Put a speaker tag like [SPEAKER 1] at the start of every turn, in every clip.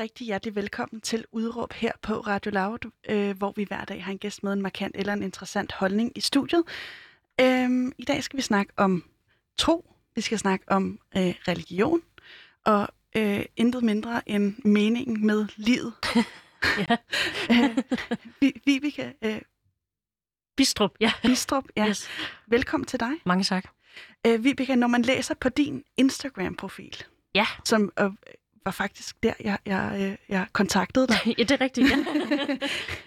[SPEAKER 1] rigtig hjertelig velkommen til Udråb her på Radio Loud, øh, hvor vi hver dag har en gæst med en markant eller en interessant holdning i studiet. Øh, I dag skal vi snakke om tro, vi skal snakke om øh, religion, og øh, intet mindre end meningen med livet.
[SPEAKER 2] Ja.
[SPEAKER 1] øh, Vi- Vibeke øh,
[SPEAKER 2] Bistrup, ja.
[SPEAKER 1] Bistrup, ja.
[SPEAKER 2] Yes.
[SPEAKER 1] velkommen til dig.
[SPEAKER 2] Mange tak.
[SPEAKER 1] Øh, Vibeke, når man læser på din Instagram-profil,
[SPEAKER 2] Ja.
[SPEAKER 1] som øh, var faktisk der, jeg, jeg, øh, jeg kontaktede dig.
[SPEAKER 2] ja, det er rigtigt, ja.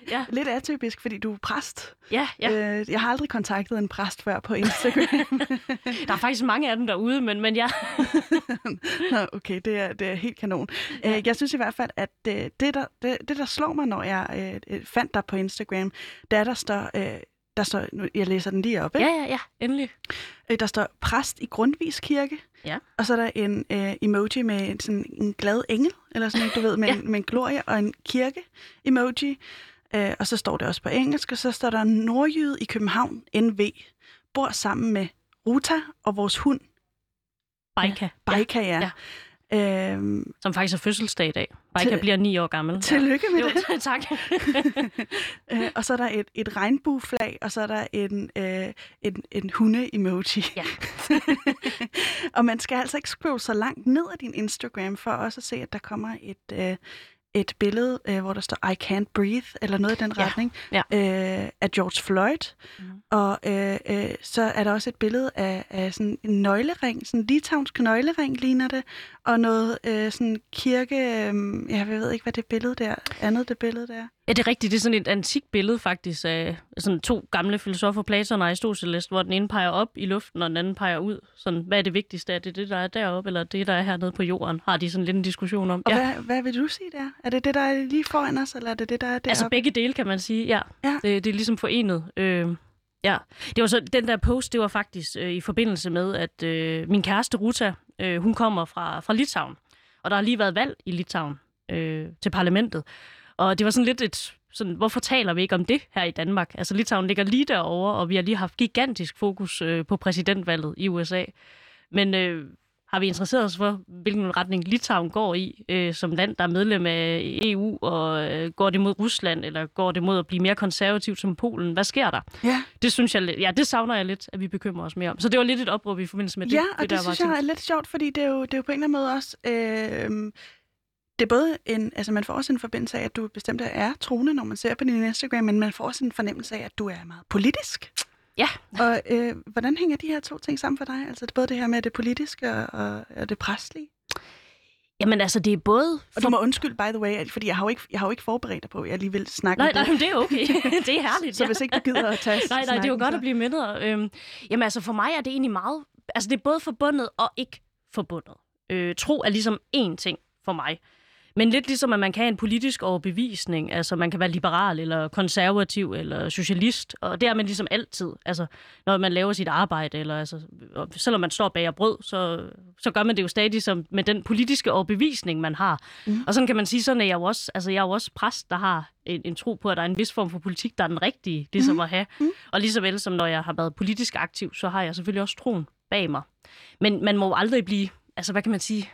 [SPEAKER 2] ja,
[SPEAKER 1] Lidt atypisk, fordi du er præst.
[SPEAKER 2] ja, ja.
[SPEAKER 1] Øh, jeg har aldrig kontaktet en præst før på Instagram.
[SPEAKER 2] Der er faktisk mange af dem derude, men, men ja.
[SPEAKER 1] Nå, okay, det er, det er helt kanon.
[SPEAKER 2] Ja.
[SPEAKER 1] Øh, jeg synes i hvert fald, at øh, det, der, det, det, der slår mig, når jeg øh, fandt dig på Instagram, det er, der står... Øh, der står, nu, jeg læser den lige op, ikke?
[SPEAKER 2] Ja, ja, ja, endelig.
[SPEAKER 1] Øh, Der står præst i Grundvis Kirke,
[SPEAKER 2] Ja.
[SPEAKER 1] og så er der en øh, emoji med en, sådan en glad engel, eller sådan du ved, med,
[SPEAKER 2] Ja.
[SPEAKER 1] ja. en, med en glorie og en kirke-emoji. Øh, og så står det også på engelsk, og så står der Nordjyde i København, NV, bor sammen med Ruta og vores hund,
[SPEAKER 2] Baika.
[SPEAKER 1] Baika, ja.
[SPEAKER 2] ja.
[SPEAKER 1] ja. Øhm,
[SPEAKER 2] Som faktisk er fødselsdag i dag. Baika
[SPEAKER 1] Til-
[SPEAKER 2] bliver ni år gammel.
[SPEAKER 1] tillykke med
[SPEAKER 2] Jo,
[SPEAKER 1] det.
[SPEAKER 2] tak.
[SPEAKER 1] Øh, og så er der et, et regnbueflag, og så er der en, øh, en, en hunde-emoji.
[SPEAKER 2] Ja.
[SPEAKER 1] og man skal altså ikke scrolle så langt ned af din Instagram, for også at se, at der kommer et, øh, et billede, øh, hvor der står I can't breathe, eller noget i den
[SPEAKER 2] Ja,
[SPEAKER 1] retning,
[SPEAKER 2] ja.
[SPEAKER 1] Øh, af George Floyd.
[SPEAKER 2] Mhm.
[SPEAKER 1] Og øh, øh, så er der også et billede af, af sådan en nøglering, sådan en litauisk nøglering ligner det, og noget øh, sådan kirke, øh, jeg ved ikke, hvad det billede der, andet det billede der.
[SPEAKER 2] Ja, det er rigtigt. Det er sådan et antikt billede faktisk af sådan to gamle filosofer, Platon og Aristoteles, hvor den ene peger op i luften, og den anden peger ud. Sådan, hvad er det vigtigste? Er det det, der er deroppe, eller det, der er hernede på jorden? Har de sådan lidt en diskussion om.
[SPEAKER 1] Og
[SPEAKER 2] Ja.
[SPEAKER 1] hvad, hvad vil du sige der? Er det det, der er lige foran os, eller er det det, der er deroppe?
[SPEAKER 2] Altså begge dele, kan man sige, ja.
[SPEAKER 1] Ja.
[SPEAKER 2] Det, det er ligesom forenet. Øh, ja. Det var så, den der post, det var faktisk øh, i forbindelse med, at øh, min kæreste Ruta, øh, hun kommer fra, fra Litauen. Og der har lige været valg i Litauen øh, til parlamentet. Og det var sådan lidt et, sådan, hvorfor taler vi ikke om det her i Danmark? Altså Litauen ligger lige derovre, og vi har lige haft gigantisk fokus øh, på præsidentvalget i USA. Men øh, har vi interesseret os for, hvilken retning Litauen går i øh, som land, der er medlem af EU, og øh, går det mod Rusland, eller går det mod at blive mere konservativt som Polen? Hvad sker der?
[SPEAKER 1] Ja,
[SPEAKER 2] Det synes jeg, ja, det savner jeg lidt, at vi bekymrer os mere om. Så det var lidt et opråb i forbindelse med det.
[SPEAKER 1] ja og det, det
[SPEAKER 2] var
[SPEAKER 1] synes jeg
[SPEAKER 2] tænkt.
[SPEAKER 1] er lidt sjovt, fordi det er jo, det er jo på en eller anden måde også... Øh, det er både en, altså man får også en forbindelse af, at du bestemt er troende, når man ser på din Instagram, men man får også en fornemmelse af, at du er meget politisk.
[SPEAKER 2] Ja.
[SPEAKER 1] Og øh, hvordan hænger de her to ting sammen for dig? Altså både det her med det politiske og, og, det præstlige?
[SPEAKER 2] Jamen altså, det er både...
[SPEAKER 1] Og du må undskylde, by the way, fordi jeg har jo ikke, jeg har jo ikke forberedt dig på, at jeg lige vil snakke
[SPEAKER 2] Nej, nej,
[SPEAKER 1] det.
[SPEAKER 2] det er okay. det er herligt.
[SPEAKER 1] Så
[SPEAKER 2] ja.
[SPEAKER 1] hvis ikke du gider at tage
[SPEAKER 2] Nej, nej, det er jo godt
[SPEAKER 1] så-
[SPEAKER 2] at blive mindre. Øhm, jamen altså, for mig er det egentlig meget... Altså, det er både forbundet og ikke forbundet. Øh, tro er ligesom én ting for mig. Men lidt ligesom, at man kan have en politisk overbevisning. Altså, man kan være liberal, eller konservativ, eller socialist. Og det er man ligesom altid. Altså, når man laver sit arbejde, eller altså, selvom man står bag og brød, så, så gør man det jo stadig som med den politiske overbevisning, man har.
[SPEAKER 1] Mm.
[SPEAKER 2] Og sådan kan man sige, sådan er jeg jo også, altså jeg er jo også præst, der har en, en tro på, at der er en vis form for politik, der er den rigtige, ligesom at have.
[SPEAKER 1] Mm.
[SPEAKER 2] Og lige så vel som når jeg har været politisk aktiv, så har jeg selvfølgelig også troen bag mig. Men man må jo aldrig blive, altså hvad kan man sige,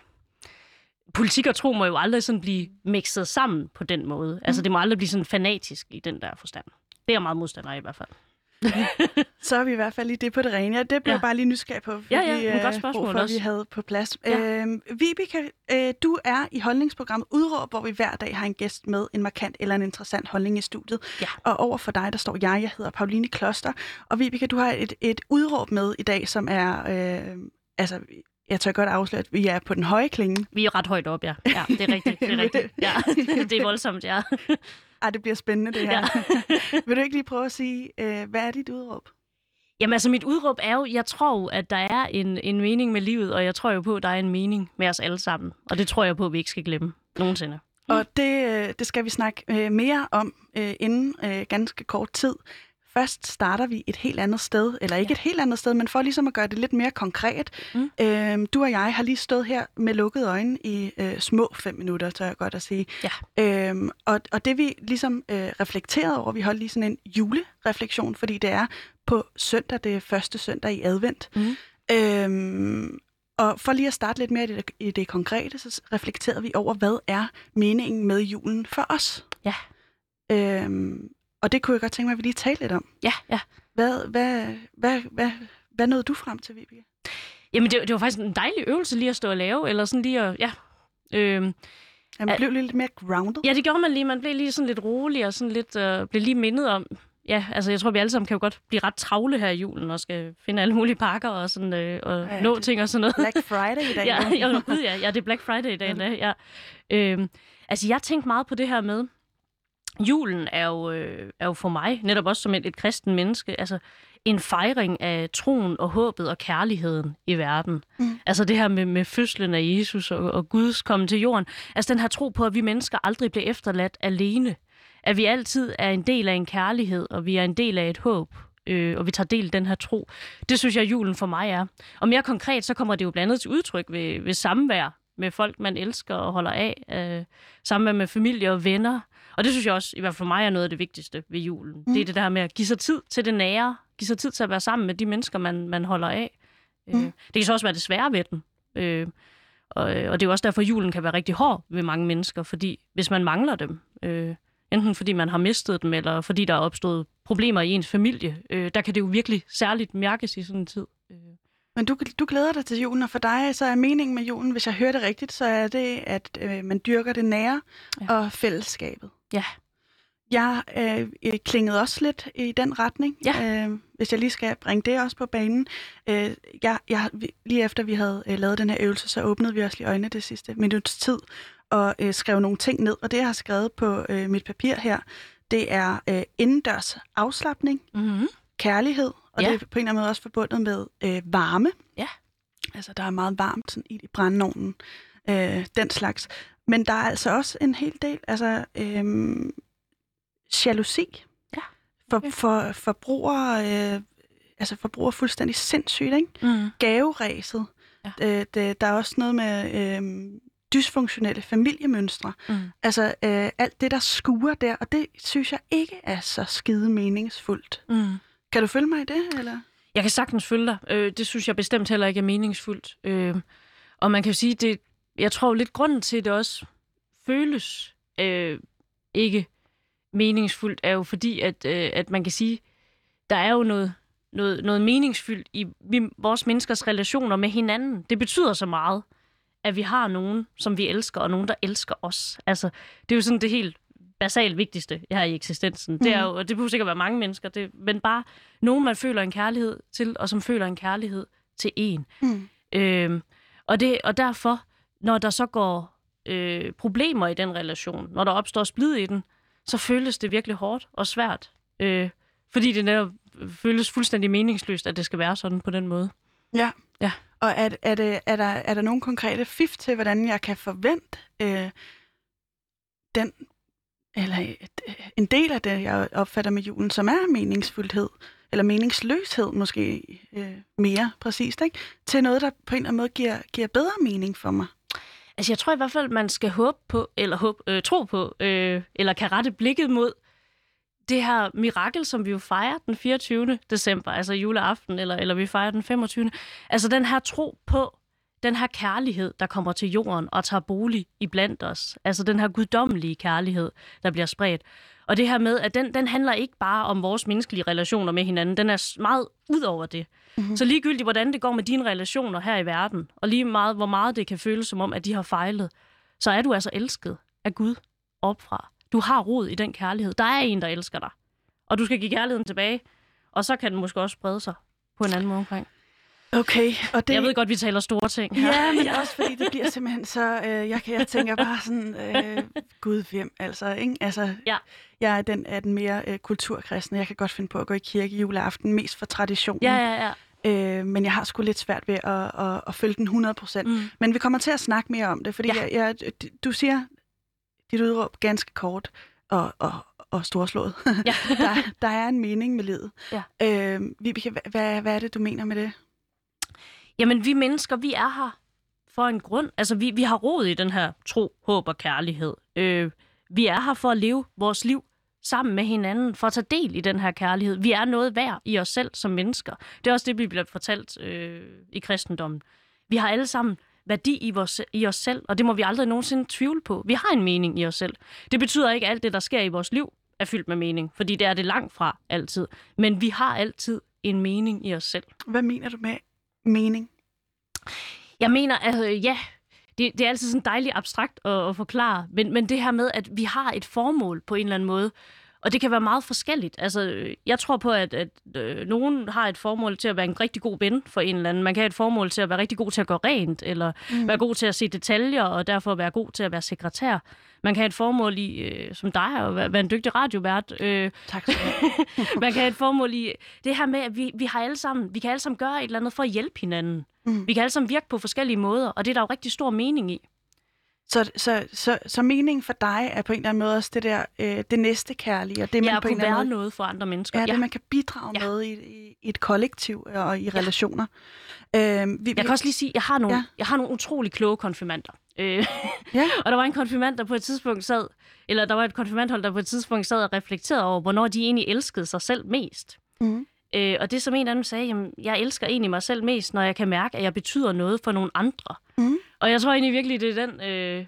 [SPEAKER 2] politik og tro må jo aldrig sådan blive mixet sammen på den måde. Altså det må aldrig blive sådan fanatisk i den der forstand. Det er jeg meget modstander af i hvert fald.
[SPEAKER 1] Så er vi i hvert fald lige det på det rene. Ja, det blev
[SPEAKER 2] Ja.
[SPEAKER 1] bare lige nysgerrig på, fordi
[SPEAKER 2] Ja, ja, men godt
[SPEAKER 1] øh,
[SPEAKER 2] spørgsmål
[SPEAKER 1] brug for, at
[SPEAKER 2] også.
[SPEAKER 1] vi havde på plads.
[SPEAKER 2] Ja.
[SPEAKER 1] Øhm, Vibeke, øh, du er i holdningsprogrammet Udråb, hvor vi hver dag har en gæst med en markant eller en interessant holdning i studiet.
[SPEAKER 2] Ja.
[SPEAKER 1] Og over for dig, der står jeg, jeg hedder Pauline Kloster. Og Vibeke, du har et, et udråb med i dag, som er... Øh, altså, jeg tør godt afsløre, at vi er på den høje klinge.
[SPEAKER 2] Vi er ret højt op, ja. Ja, det er rigtigt. Det er, rigtigt. Ja, det er voldsomt, ja.
[SPEAKER 1] Ej, det bliver spændende, det her.
[SPEAKER 2] ja.
[SPEAKER 1] Vil du ikke lige prøve at sige, øh, hvad er dit udråb?
[SPEAKER 2] Jamen altså, mit udråb er jo, jeg tror jo, at der er en, en mening med livet, og jeg tror jo på, at der er en mening med os alle sammen. Og det tror jeg på, at vi ikke skal glemme nogensinde.
[SPEAKER 1] Og det, øh, det skal vi snakke øh, mere om øh, inden øh, ganske kort tid. Først starter vi et helt andet sted, eller ikke
[SPEAKER 2] Ja.
[SPEAKER 1] et helt andet sted, men for ligesom at gøre det lidt mere konkret.
[SPEAKER 2] Mm.
[SPEAKER 1] Øh, du og jeg har lige stået her med lukkede øjne i øh, små fem minutter, tør jeg godt at sige.
[SPEAKER 2] Ja.
[SPEAKER 1] Øh, og, og det vi ligesom øh, reflekterede over, vi holdt lige sådan en julereflektion, fordi det er på søndag, det er første søndag i advent.
[SPEAKER 2] Mm.
[SPEAKER 1] Øhm, og for lige at starte lidt mere i det, i det konkrete, så reflekterede vi over, hvad er meningen med julen for os?
[SPEAKER 2] Ja.
[SPEAKER 1] Øhm, og det kunne jeg godt tænke mig, at vi lige talte lidt om.
[SPEAKER 2] Ja, ja.
[SPEAKER 1] Hvad, hvad, hvad, hvad, hvad nåede du frem til, Vibeke?
[SPEAKER 2] Jamen, det, det var faktisk en dejlig øvelse lige at stå og lave, eller sådan lige at, ja. Øhm,
[SPEAKER 1] Man blev lidt mere grounded.
[SPEAKER 2] ja, det gjorde man lige. Man blev lige sådan lidt rolig og sådan lidt, øh, blev lige mindet om, ja, altså jeg tror, vi alle sammen kan jo godt blive ret travle her i julen og skal finde alle mulige pakker og, sådan, øh, og
[SPEAKER 1] Ja,
[SPEAKER 2] ja, nå ting og sådan noget.
[SPEAKER 1] Black Friday i dag.
[SPEAKER 2] ja, ja, ja, ja, det er Black Friday i dag
[SPEAKER 1] Ja.
[SPEAKER 2] ja. Øhm, altså, jeg tænkte meget på det her med, julen er jo, øh, er jo for mig, netop også som et, et kristen menneske, altså en fejring af troen og håbet og kærligheden i verden.
[SPEAKER 1] Mm.
[SPEAKER 2] Altså det her med, med fødslen af Jesus og, og Guds komme til jorden. Altså den her tro på, at vi mennesker aldrig bliver efterladt alene. At vi altid er en del af en kærlighed, og vi er en del af et håb, øh, og vi tager del i den her tro. Det synes jeg, julen for mig er. Og mere konkret, så kommer det jo blandt andet til udtryk ved, ved samvær med folk, man elsker og holder af. Øh, samvær med familie og venner. Og det synes jeg også, i hvert fald for mig, er noget af det vigtigste ved julen. Mm. Det er det der med at give sig tid til det nære. Give sig tid til at være sammen med de mennesker, man, man holder af. Mm. Øh, det kan så også være det svære ved den. Øh, og, og det er jo også derfor, at julen kan være rigtig hård ved mange mennesker, fordi hvis man mangler dem, øh, enten fordi man har mistet dem, eller fordi der er opstået problemer i ens familie, øh, der kan det jo virkelig særligt mærkes i sådan en tid. Øh.
[SPEAKER 1] Men du, du glæder dig til julen, og for dig så er meningen med julen, hvis jeg hører det rigtigt, så er det, at øh, man dyrker det nære
[SPEAKER 2] ja.
[SPEAKER 1] og fællesskabet.
[SPEAKER 2] Ja.
[SPEAKER 1] Jeg øh, øh, klingede også lidt i den retning,
[SPEAKER 2] Ja.
[SPEAKER 1] øh, hvis jeg lige skal bringe det også på banen. Øh, jeg, jeg, lige efter vi havde øh, lavet den her øvelse, så åbnede vi også lige øjnene det sidste minuts tid og øh, skrev nogle ting ned. Og det, jeg har skrevet på øh, mit papir her, det er øh, indendørs afslappning,
[SPEAKER 2] Mm-hmm.
[SPEAKER 1] kærlighed, og
[SPEAKER 2] Ja.
[SPEAKER 1] det er på en eller anden måde også forbundet med øh, varme.
[SPEAKER 2] Ja.
[SPEAKER 1] Altså, der er meget varmt sådan, i brændeovnen, øh, den slags. Men der er altså også en hel del, altså, øh, jalousi.
[SPEAKER 2] Ja,
[SPEAKER 1] For,
[SPEAKER 2] okay.
[SPEAKER 1] for forbrugere, øh, altså forbrugere fuldstændig sindssygt, ikke?
[SPEAKER 2] Mm.
[SPEAKER 1] Gaveræset.
[SPEAKER 2] Ja.
[SPEAKER 1] Øh, det, der er også noget med øh, dysfunktionelle familiemønstre.
[SPEAKER 2] Mm.
[SPEAKER 1] Altså, øh, alt det, der skuer der, og det synes jeg ikke er så skide meningsfuldt.
[SPEAKER 2] Mm.
[SPEAKER 1] Kan du følge mig i det, eller?
[SPEAKER 2] Jeg kan sagtens følge dig. Øh, det synes jeg bestemt heller ikke er meningsfuldt. Øh, og man kan jo sige, det, jeg tror lidt grunden til, at det også føles øh, ikke meningsfuldt, er jo fordi, at, øh, at man kan sige, der er jo noget, noget, noget meningsfyldt i vi, vores menneskers relationer med hinanden. Det betyder så meget, at vi har nogen, som vi elsker, og nogen, der elsker os. Altså, det er jo sådan det helt basalt vigtigste her i eksistensen. Det er jo, og det behøver sikkert være mange mennesker, det, men bare nogen, man føler en kærlighed til, og som føler en kærlighed til en.
[SPEAKER 1] Mm.
[SPEAKER 2] Øhm, og, det, og derfor, når der så går øh, problemer i den relation, når der opstår splid i den, så føles det virkelig hårdt og svært. Øh, fordi det netop føles fuldstændig meningsløst, at det skal være sådan på den måde.
[SPEAKER 1] Ja.
[SPEAKER 2] Ja.
[SPEAKER 1] Og er, er, det, er, der, er der nogle konkrete fif til, hvordan jeg kan forvente øh, den, eller et, en del af det, jeg opfatter med julen, som er meningsfuldhed, eller meningsløshed måske øh, mere præcist, ikke? til noget, der på en eller anden måde giver, giver bedre mening for mig.
[SPEAKER 2] Altså, jeg tror i hvert fald, man skal håbe på, eller håbe, øh, tro på, øh, eller kan rette blikket mod det her mirakel, som vi jo fejrer den 24. december, altså juleaften, eller, eller vi fejrer den 25. Altså den her tro på, den her kærlighed, der kommer til jorden og tager bolig i blandt os. Altså den her guddommelige kærlighed, der bliver spredt. Og det her med, at den, den handler ikke bare om vores menneskelige relationer med hinanden, den er meget ud over det. Mm-hmm. Så ligegyldigt, hvordan det går med dine relationer her i verden, og lige meget, hvor meget det kan føles som om, at de har fejlet, så er du altså elsket af Gud opfra. Du har rod i den kærlighed. Der er en, der elsker dig. Og du skal give kærligheden tilbage, og så kan den måske også sprede sig på en anden måde omkring.
[SPEAKER 1] Okay, og det...
[SPEAKER 2] Jeg ved godt, vi taler store ting her.
[SPEAKER 1] Ja, men også fordi det bliver simpelthen så... Øh, jeg, kan, jeg tænker bare sådan, øh, gud hvem, altså, ikke? Altså,
[SPEAKER 2] Ja.
[SPEAKER 1] jeg er den, er den mere øh, kulturkristne. Jeg kan godt finde på at gå i kirke juleaften, mest for traditionen.
[SPEAKER 2] Ja, ja, ja.
[SPEAKER 1] Øh, men jeg har sgu lidt svært ved at, at, at følge den 100 procent.
[SPEAKER 2] Mm.
[SPEAKER 1] Men vi kommer til at snakke mere om det, fordi
[SPEAKER 2] Ja.
[SPEAKER 1] jeg, jeg, du siger dit udråb ganske kort og, og, og storslået.
[SPEAKER 2] Ja.
[SPEAKER 1] der, der er en mening med livet.
[SPEAKER 2] Ja.
[SPEAKER 1] Øh, Vibeke, hvad, hvad er det, du mener med det?
[SPEAKER 2] Jamen, vi mennesker, vi er her for en grund. Altså, vi, vi har rod i den her tro, håb og kærlighed. Øh, vi er her for at leve vores liv sammen med hinanden, for at tage del i den her kærlighed. Vi er noget værd i os selv som mennesker. Det er også det, vi bliver fortalt øh, i kristendommen. Vi har alle sammen værdi i, vores, i os selv, og det må vi aldrig nogensinde tvivle på. Vi har en mening i os selv. Det betyder ikke, at alt det, der sker i vores liv, er fyldt med mening, fordi det er det langt fra altid. Men vi har altid en mening i os selv.
[SPEAKER 1] Hvad mener du med mening?
[SPEAKER 2] Jeg mener, at øh, ja, det, det er altid sådan dejligt abstrakt at, at forklare, men, men det her med, at vi har et formål på en eller anden måde, og det kan være meget forskelligt. Altså, jeg tror på, at, at øh, nogen har et formål til at være en rigtig god ven for en eller anden. Man kan have et formål til at være rigtig god til at gå rent, eller mm. være god til at se detaljer, og derfor være god til at være sekretær. Man kan have et formål i, øh, som dig, at være, være en dygtig radiovært.
[SPEAKER 1] Øh, tak skal
[SPEAKER 2] du Man kan have et formål i det her med, at vi, vi, har alle sammen, vi kan alle sammen gøre et eller andet for at hjælpe hinanden. Mm. Vi kan alle sammen virke på forskellige måder, og det er der jo rigtig stor mening i.
[SPEAKER 1] Så, så, så, så meningen for dig er på en eller anden måde også det der, øh, det næste kærlige, og det
[SPEAKER 2] man ja,
[SPEAKER 1] på en
[SPEAKER 2] eller anden måde... noget for andre mennesker.
[SPEAKER 1] Ja, ja. det man kan bidrage ja. med i, i, i et kollektiv og i ja. relationer.
[SPEAKER 2] Øh, vi, jeg kan også lige sige, jeg har nogle, ja. jeg har nogle utrolig kloge konfirmander. Øh, ja. og der var en konfirmand, der på et tidspunkt sad, eller der var et konfirmandhold, der på et tidspunkt sad og reflekterede over, hvornår de egentlig elskede sig selv mest. Mm. Øh, og det som en af dem sagde, jamen, jeg elsker egentlig mig selv mest, når jeg kan mærke, at jeg betyder noget for nogle andre. Mm. Og jeg tror egentlig virkelig, det er den, øh,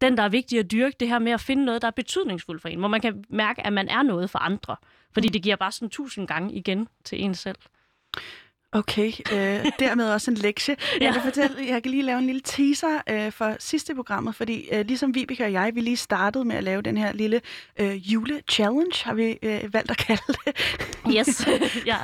[SPEAKER 2] den, der er vigtig at dyrke, det her med at finde noget, der er betydningsfuldt for en, hvor man kan mærke, at man er noget for andre. Fordi mm. det giver bare sådan tusind gange igen til en selv.
[SPEAKER 1] Okay, øh, dermed også en lektie. Jeg kan fortælle, jeg kan lige lave en lille teaser øh, for sidste programmet, fordi øh, ligesom Vibeke og jeg, vi lige startede med at lave den her lille øh, jule-challenge, har vi øh, valgt at kalde det.
[SPEAKER 2] Yes, ja.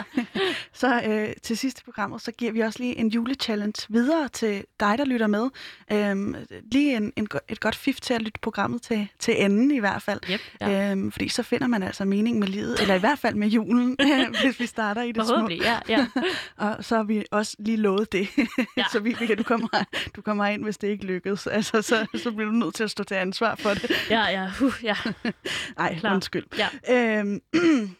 [SPEAKER 1] Så øh, til sidste programmet, så giver vi også lige en jule-challenge videre til dig, der lytter med. Øh, lige en, en, et godt fif til at lytte programmet til, til enden i hvert fald.
[SPEAKER 2] Yep, ja.
[SPEAKER 1] øh, fordi så finder man altså mening med livet, eller i hvert fald med julen, hvis vi starter i det små.
[SPEAKER 2] ja, ja.
[SPEAKER 1] Og så har vi også lige lovet det. Ja. så vi, du, kommer, du kommer ind, hvis det ikke lykkes. Altså, så, så bliver du nødt til at stå til ansvar for det.
[SPEAKER 2] Ja, ja. Uh, ja.
[SPEAKER 1] Ej, Klar. undskyld.
[SPEAKER 2] Ja. Øhm,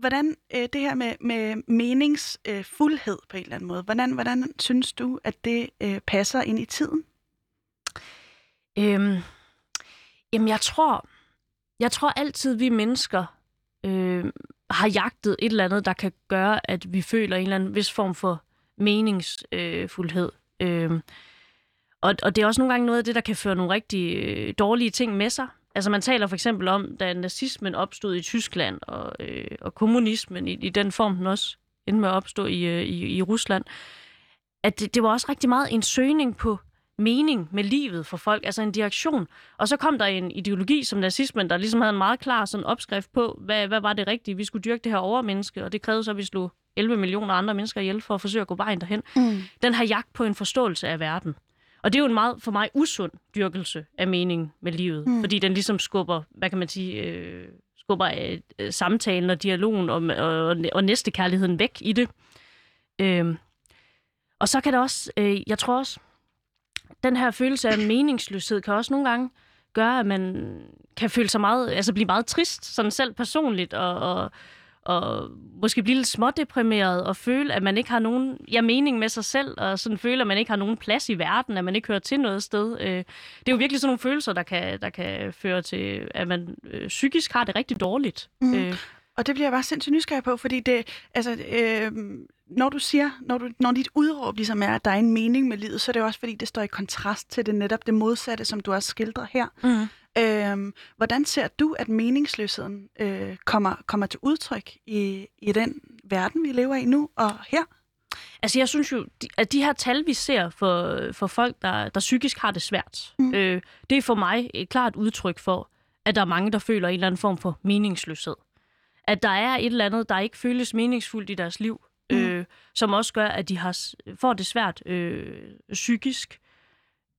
[SPEAKER 1] hvordan øh, det her med, med meningsfuldhed øh, på en eller anden måde, hvordan, hvordan synes du, at det øh, passer ind i tiden?
[SPEAKER 2] Øhm, jamen, jeg tror, jeg tror altid, vi mennesker øh, har jagtet et eller andet, der kan gøre, at vi føler en eller anden vis form for meningsfuldhed. Øh, og, og det er også nogle gange noget af det, der kan føre nogle rigtig øh, dårlige ting med sig. Altså man taler for eksempel om, da nazismen opstod i Tyskland, og, øh, og kommunismen i, i den form, den også endte med at opstå i, øh, i, i Rusland, at det, det var også rigtig meget en søgning på mening med livet for folk, altså en direktion. Og så kom der en ideologi som nazismen, der ligesom havde en meget klar sådan opskrift på, hvad, hvad var det rigtige? Vi skulle dyrke det her overmenneske, og det krævede så, at vi slog 11 millioner andre mennesker ihjel for at forsøge at gå vejen derhen. Mm. Den her jagt på en forståelse af verden. Og det er jo en meget for mig usund dyrkelse af mening med livet, mm. fordi den ligesom skubber, hvad kan man sige, øh, skubber øh, samtalen og dialogen og, og, og næste kærligheden væk i det. Øh, og så kan det også, øh, jeg tror også, den her følelse af meningsløshed kan også nogle gange gøre, at man kan føle sig meget, altså blive meget trist, sådan selv personligt, og, og, og måske blive lidt smådeprimeret, og føle, at man ikke har nogen ja, mening med sig selv, og sådan føle, at man ikke har nogen plads i verden, at man ikke hører til noget sted. Øh, det er jo virkelig sådan nogle følelser, der kan, der kan føre til, at man øh, psykisk har det rigtig dårligt. Mm. Øh.
[SPEAKER 1] Og det bliver jeg bare sindssygt nysgerrig på, fordi det, altså, øh, når du siger, når, du, når dit udråb ligesom er, at der er en mening med livet, så er det også fordi, det står i kontrast til det netop det modsatte, som du også skildrer her. Mm. Øhm, hvordan ser du, at meningsløsheden øh, kommer, kommer til udtryk i, i den verden, vi lever i nu og her?
[SPEAKER 2] Altså jeg synes jo, at de her tal, vi ser for, for folk, der, der psykisk har det svært, mm. øh, det er for mig et klart udtryk for, at der er mange, der føler en eller anden form for meningsløshed. At der er et eller andet, der ikke føles meningsfuldt i deres liv mm. øh, som også gør, at de har, får det svært øh, psykisk.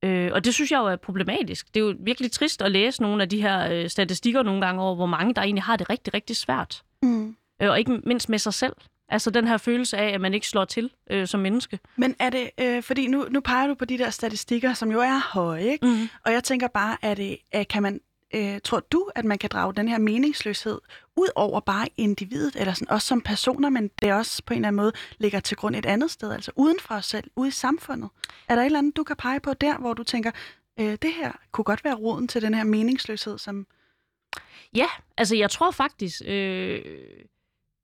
[SPEAKER 2] Øh, og det synes jeg jo er problematisk. Det er jo virkelig trist at læse nogle af de her øh, statistikker nogle gange over, hvor mange der egentlig har det rigtig, rigtig svært. Mm. Øh, og ikke mindst med sig selv. Altså den her følelse af, at man ikke slår til øh, som menneske.
[SPEAKER 1] Men er det, øh, fordi nu, nu peger du på de der statistikker, som jo er høje, ikke? Mm. Og jeg tænker bare, er det, er, kan man øh, tror du, at man kan drage den her meningsløshed ud over bare individet, eller sådan, også som personer, men det også på en eller anden måde ligger til grund et andet sted, altså uden for os selv, ude i samfundet? Er der et eller andet, du kan pege på der, hvor du tænker, øh, det her kunne godt være roden til den her meningsløshed, som...
[SPEAKER 2] Ja, altså jeg tror faktisk, øh,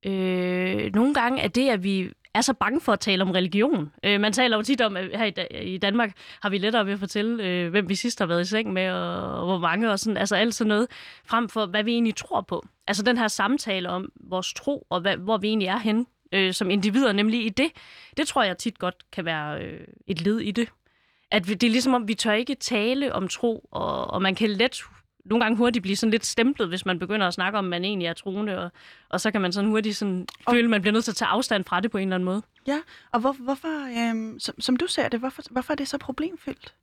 [SPEAKER 2] øh, nogle gange, er det, at vi er så bange for at tale om religion. Øh, man taler jo tit om, at her i, i Danmark har vi lettere ved at fortælle, øh, hvem vi sidst har været i seng med, og, og hvor mange, og sådan, altså alt sådan noget, frem for, hvad vi egentlig tror på. Altså den her samtale om vores tro, og hvad, hvor vi egentlig er henne øh, som individer, nemlig i det, det tror jeg tit godt kan være øh, et led i det. At vi, det er ligesom om, vi tør ikke tale om tro, og, og man kan let nogle gange hurtigt blive sådan lidt stemplet, hvis man begynder at snakke om, at man egentlig er troende, og, og så kan man sådan hurtigt sådan og... føle, at man bliver nødt til at tage afstand fra det på en eller anden måde.
[SPEAKER 1] Ja, og hvor, hvorfor, øhm, som, som du ser det, hvorfor, hvorfor er det så problemfyldt?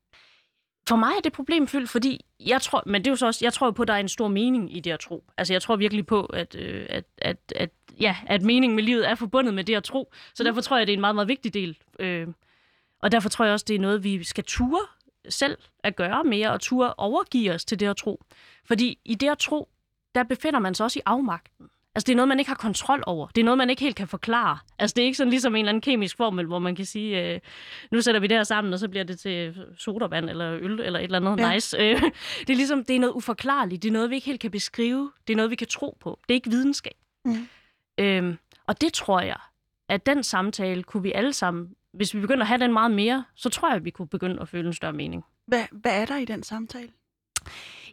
[SPEAKER 2] For mig er det problemfyldt, fordi jeg tror, men det er jo så også, jeg tror på, at der er en stor mening i det at tro. Altså jeg tror virkelig på, at, øh, at, at, at, ja, at meningen med livet er forbundet med det at tro. Så mm. derfor tror jeg, det er en meget, meget vigtig del. Øh, og derfor tror jeg også, det er noget, vi skal ture selv at gøre mere, og ture overgive os til det at tro. Fordi i det at tro, der befinder man sig også i afmagten. Altså, det er noget, man ikke har kontrol over. Det er noget, man ikke helt kan forklare. Altså, det er ikke sådan ligesom en eller anden kemisk formel, hvor man kan sige, øh, nu sætter vi det her sammen, og så bliver det til sodavand eller øl eller et eller andet ja. nice. Øh, det er ligesom, det er noget uforklarligt. Det er noget, vi ikke helt kan beskrive. Det er noget, vi kan tro på. Det er ikke videnskab. Mm. Øhm, og det tror jeg, at den samtale kunne vi alle sammen, hvis vi begynder at have den meget mere, så tror jeg, at vi kunne begynde at føle en større mening.
[SPEAKER 1] Hvad, hvad er der i den samtale?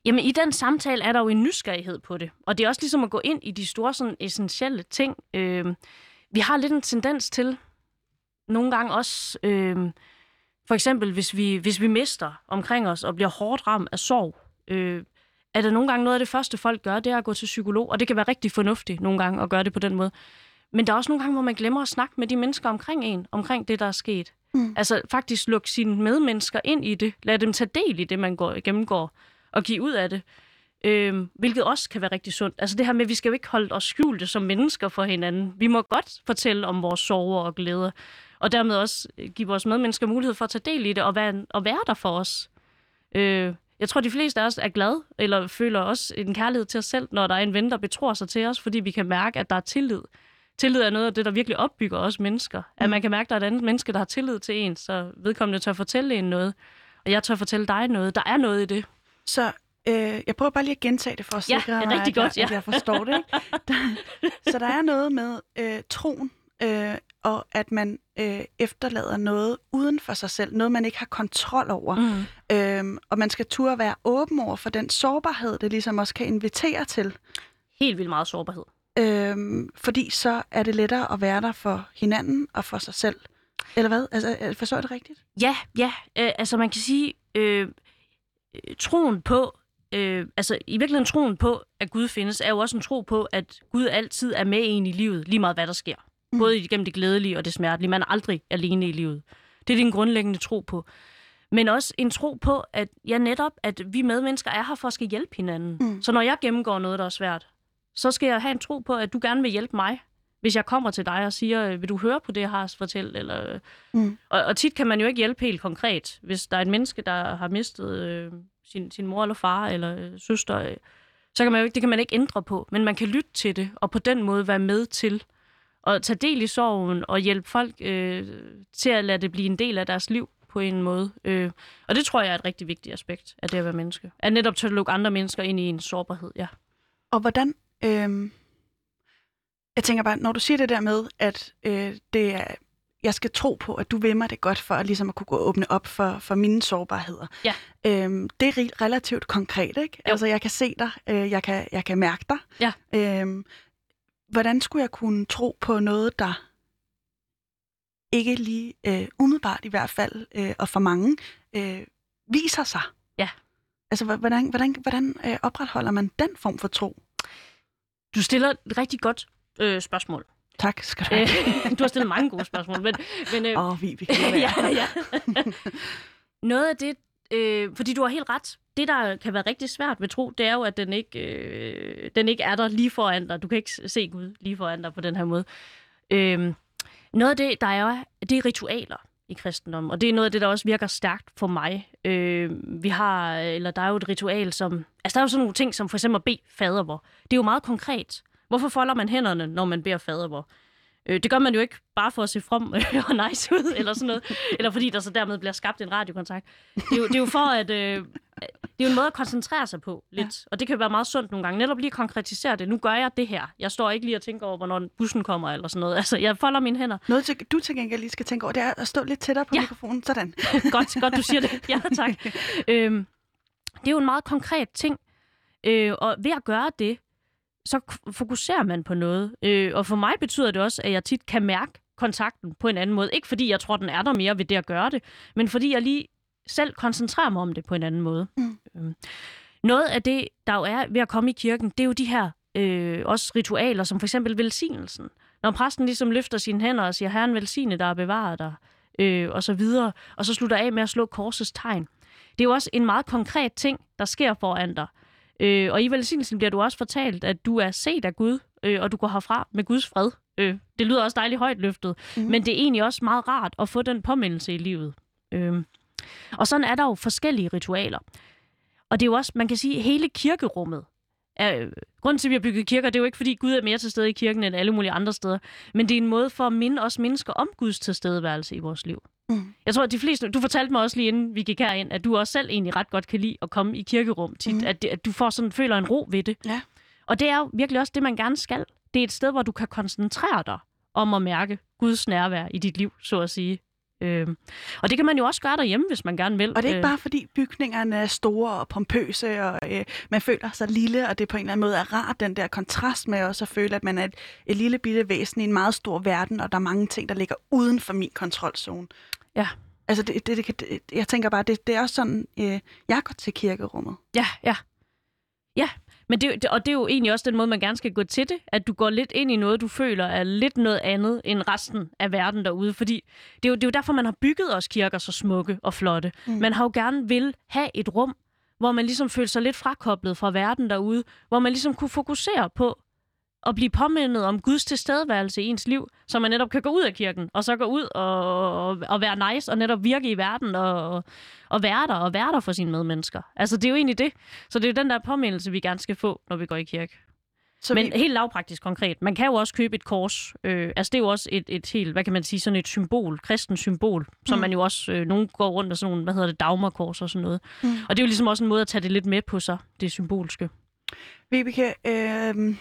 [SPEAKER 2] Jamen, i den samtale er der jo en nysgerrighed på det. Og det er også ligesom at gå ind i de store sådan, essentielle ting. Øh, vi har lidt en tendens til, nogle gange også, øh, for eksempel hvis vi, hvis vi mister omkring os og bliver hårdt ramt af sorg, øh, er der nogle gange noget af det første, folk gør, det er at gå til psykolog. Og det kan være rigtig fornuftigt nogle gange at gøre det på den måde. Men der er også nogle gange, hvor man glemmer at snakke med de mennesker omkring en, omkring det, der er sket. Mm. Altså faktisk lukke sine medmennesker ind i det. Lad dem tage del i det, man går, gennemgår at give ud af det. Øh, hvilket også kan være rigtig sundt. Altså det her med, at vi skal jo ikke holde os skjulte som mennesker for hinanden. Vi må godt fortælle om vores sorger og glæder, og dermed også give vores medmennesker mulighed for at tage del i det og være, og være der for os. Øh, jeg tror, de fleste af os er glade, eller føler også en kærlighed til os selv, når der er en ven, der betror sig til os, fordi vi kan mærke, at der er tillid. Tillid er noget af det, der virkelig opbygger os mennesker. Mm. At man kan mærke, at der er et andet menneske, der har tillid til en, så vedkommende tør fortælle en noget, og jeg tør fortælle dig noget. Der er noget i det.
[SPEAKER 1] Så øh, jeg prøver bare lige at gentage det for at sikre
[SPEAKER 2] ja, det er rigtig
[SPEAKER 1] mig,
[SPEAKER 2] godt,
[SPEAKER 1] ja. at jeg forstår det. Ikke? Der, så der er noget med øh, troen, øh, og at man øh, efterlader noget uden for sig selv, noget man ikke har kontrol over. Mm. Øhm, og man skal turde være åben over for den sårbarhed, det ligesom også kan invitere til.
[SPEAKER 2] Helt vildt meget sårbarhed.
[SPEAKER 1] Øhm, fordi så er det lettere at være der for hinanden og for sig selv. Eller hvad? Altså, forstår jeg det rigtigt?
[SPEAKER 2] Ja, ja. Øh, altså man kan sige, øh, øh, troen på, øh, altså i virkeligheden troen på, at Gud findes, er jo også en tro på, at Gud altid er med en i livet, lige meget hvad der sker. Mm. Både igennem det glædelige og det smertelige. Man er aldrig alene i livet. Det er din grundlæggende tro på. Men også en tro på, at ja, netop, at vi medmennesker er her for at skal hjælpe hinanden. Mm. Så når jeg gennemgår noget, der er svært, så skal jeg have en tro på, at du gerne vil hjælpe mig. Hvis jeg kommer til dig og siger, vil du høre på det, jeg har at fortælle? Eller, mm. og, og tit kan man jo ikke hjælpe helt konkret. Hvis der er et menneske, der har mistet øh, sin, sin mor eller far eller øh, søster, øh, så kan man jo ikke, det kan man ikke ændre på. Men man kan lytte til det, og på den måde være med til at tage del i sorgen og hjælpe folk øh, til at lade det blive en del af deres liv på en måde. Øh, og det tror jeg er et rigtig vigtigt aspekt af det at være menneske. At netop til at lukke andre mennesker ind i en sårbarhed, ja.
[SPEAKER 1] Og hvordan... Øh... Jeg tænker bare, når du siger det der med, at øh, det er jeg skal tro på, at du vil mig det godt for at, ligesom at kunne gå og åbne op for, for mine sårbarheder.
[SPEAKER 2] Ja.
[SPEAKER 1] Øhm, det er relativt konkret, ikke? Jo. Altså, jeg kan se dig, øh, jeg, kan, jeg kan mærke dig.
[SPEAKER 2] Ja.
[SPEAKER 1] Øhm, hvordan skulle jeg kunne tro på noget, der ikke lige øh, umiddelbart i hvert fald, øh, og for mange, øh, viser sig?
[SPEAKER 2] Ja.
[SPEAKER 1] Altså, hvordan, hvordan, hvordan øh, opretholder man den form for tro?
[SPEAKER 2] Du stiller et rigtig godt øh, spørgsmål.
[SPEAKER 1] Tak skal du have.
[SPEAKER 2] Øh, du har stillet mange gode spørgsmål. Men,
[SPEAKER 1] men, øh, Åh, vi, vi kan
[SPEAKER 2] ja, ja. Noget af det, øh, fordi du har helt ret, det der kan være rigtig svært ved tro, det er jo, at den ikke, øh, den ikke er der lige foran dig. Du kan ikke se Gud lige foran dig på den her måde. Øh, noget af det, der er, det er ritualer i kristendommen, og det er noget af det, der også virker stærkt for mig. Øh, vi har, eller der er jo et ritual, som, altså der er jo sådan nogle ting, som for eksempel at bede fadervor. Det er jo meget konkret. Hvorfor folder man hænderne, når man beder fadervor? Øh, det gør man jo ikke bare for at se from og nice ud, eller sådan noget, eller fordi der så dermed bliver skabt en radiokontakt. Det er jo, det er jo for at... Øh, det er jo en måde at koncentrere sig på lidt, ja. og det kan være meget sundt nogle gange. Netop lige konkretisere det. Nu gør jeg det her. Jeg står ikke lige og tænker over, hvornår bussen kommer eller sådan noget. Altså, jeg folder mine hænder.
[SPEAKER 1] Noget, til, du til gengæld lige skal tænke over, det er at stå lidt tættere på ja. mikrofonen. Sådan.
[SPEAKER 2] godt, godt, du siger det. Ja, tak. øhm, det er jo en meget konkret ting, øh, og ved at gøre det, så fokuserer man på noget. Øh, og for mig betyder det også, at jeg tit kan mærke kontakten på en anden måde. Ikke fordi jeg tror, den er der mere ved det at gøre det, men fordi jeg lige selv koncentrerer mig om det på en anden måde. Mm. Øhm, noget af det, der jo er ved at komme i kirken, det er jo de her øh, også ritualer, som for eksempel velsignelsen. Når præsten ligesom løfter sine hænder og siger, Herren velsigne der er bevaret dig, øh, og så videre, og så slutter af med at slå korsets tegn. Det er jo også en meget konkret ting, der sker foran dig. Øh, og i velsignelsen bliver du også fortalt, at du er set af Gud, øh, og du går herfra med Guds fred. Øh, det lyder også dejligt højt løftet, mm. men det er egentlig også meget rart at få den påmindelse i livet. Øh. Og sådan er der jo forskellige ritualer. Og det er jo også, man kan sige, hele kirkerummet. Er, grunden til, at vi har bygget kirker, det er jo ikke, fordi Gud er mere til stede i kirken end alle mulige andre steder, men det er en måde for at minde os mennesker om Guds tilstedeværelse i vores liv. Mm. Jeg tror, at de fleste... Du fortalte mig også lige inden vi gik herind, at du også selv egentlig ret godt kan lide at komme i kirkerum tit. Mm. At, at du får sådan, føler en ro ved det.
[SPEAKER 1] Ja.
[SPEAKER 2] Og det er jo virkelig også det, man gerne skal. Det er et sted, hvor du kan koncentrere dig om at mærke Guds nærvær i dit liv, så at sige. Øh, og det kan man jo også gøre derhjemme, hvis man gerne vil.
[SPEAKER 1] Og det er ikke øh. bare fordi bygningerne er store og pompøse, og øh, man føler sig lille, og det på en eller anden måde er rart, den der kontrast med også at føle, at man er et, et lille bitte væsen i en meget stor verden, og der er mange ting, der ligger uden for min kontrolzone.
[SPEAKER 2] Ja.
[SPEAKER 1] Altså, det, det, det, det, jeg tænker bare, det, det er også sådan, øh, jeg går til kirkerummet.
[SPEAKER 2] Ja, ja. Ja, men det, og det er jo egentlig også den måde, man gerne skal gå til det, at du går lidt ind i noget, du føler er lidt noget andet end resten af verden derude. Fordi det er jo, det er jo derfor, man har bygget os kirker så smukke og flotte. Mm. Man har jo gerne vil have et rum, hvor man ligesom føler sig lidt frakoblet fra verden derude, hvor man ligesom kunne fokusere på at blive påmindet om Guds tilstedeværelse i ens liv, så man netop kan gå ud af kirken, og så gå ud og, og, og være nice, og netop virke i verden, og, og være der, og være der for sine medmennesker. Altså, det er jo egentlig det. Så det er jo den der påmindelse, vi gerne skal få, når vi går i kirke. Så Men vi... helt lavpraktisk konkret, man kan jo også købe et kors. Øh, altså det er jo også et, et helt, hvad kan man sige, sådan et symbol, kristen symbol, som mm. man jo også, øh, nogen går rundt og sådan nogle, hvad hedder det, dagmarkors og sådan noget. Mm. Og det er jo ligesom også en måde at tage det lidt med på sig, det symbolske.
[SPEAKER 1] Vibeke, øh,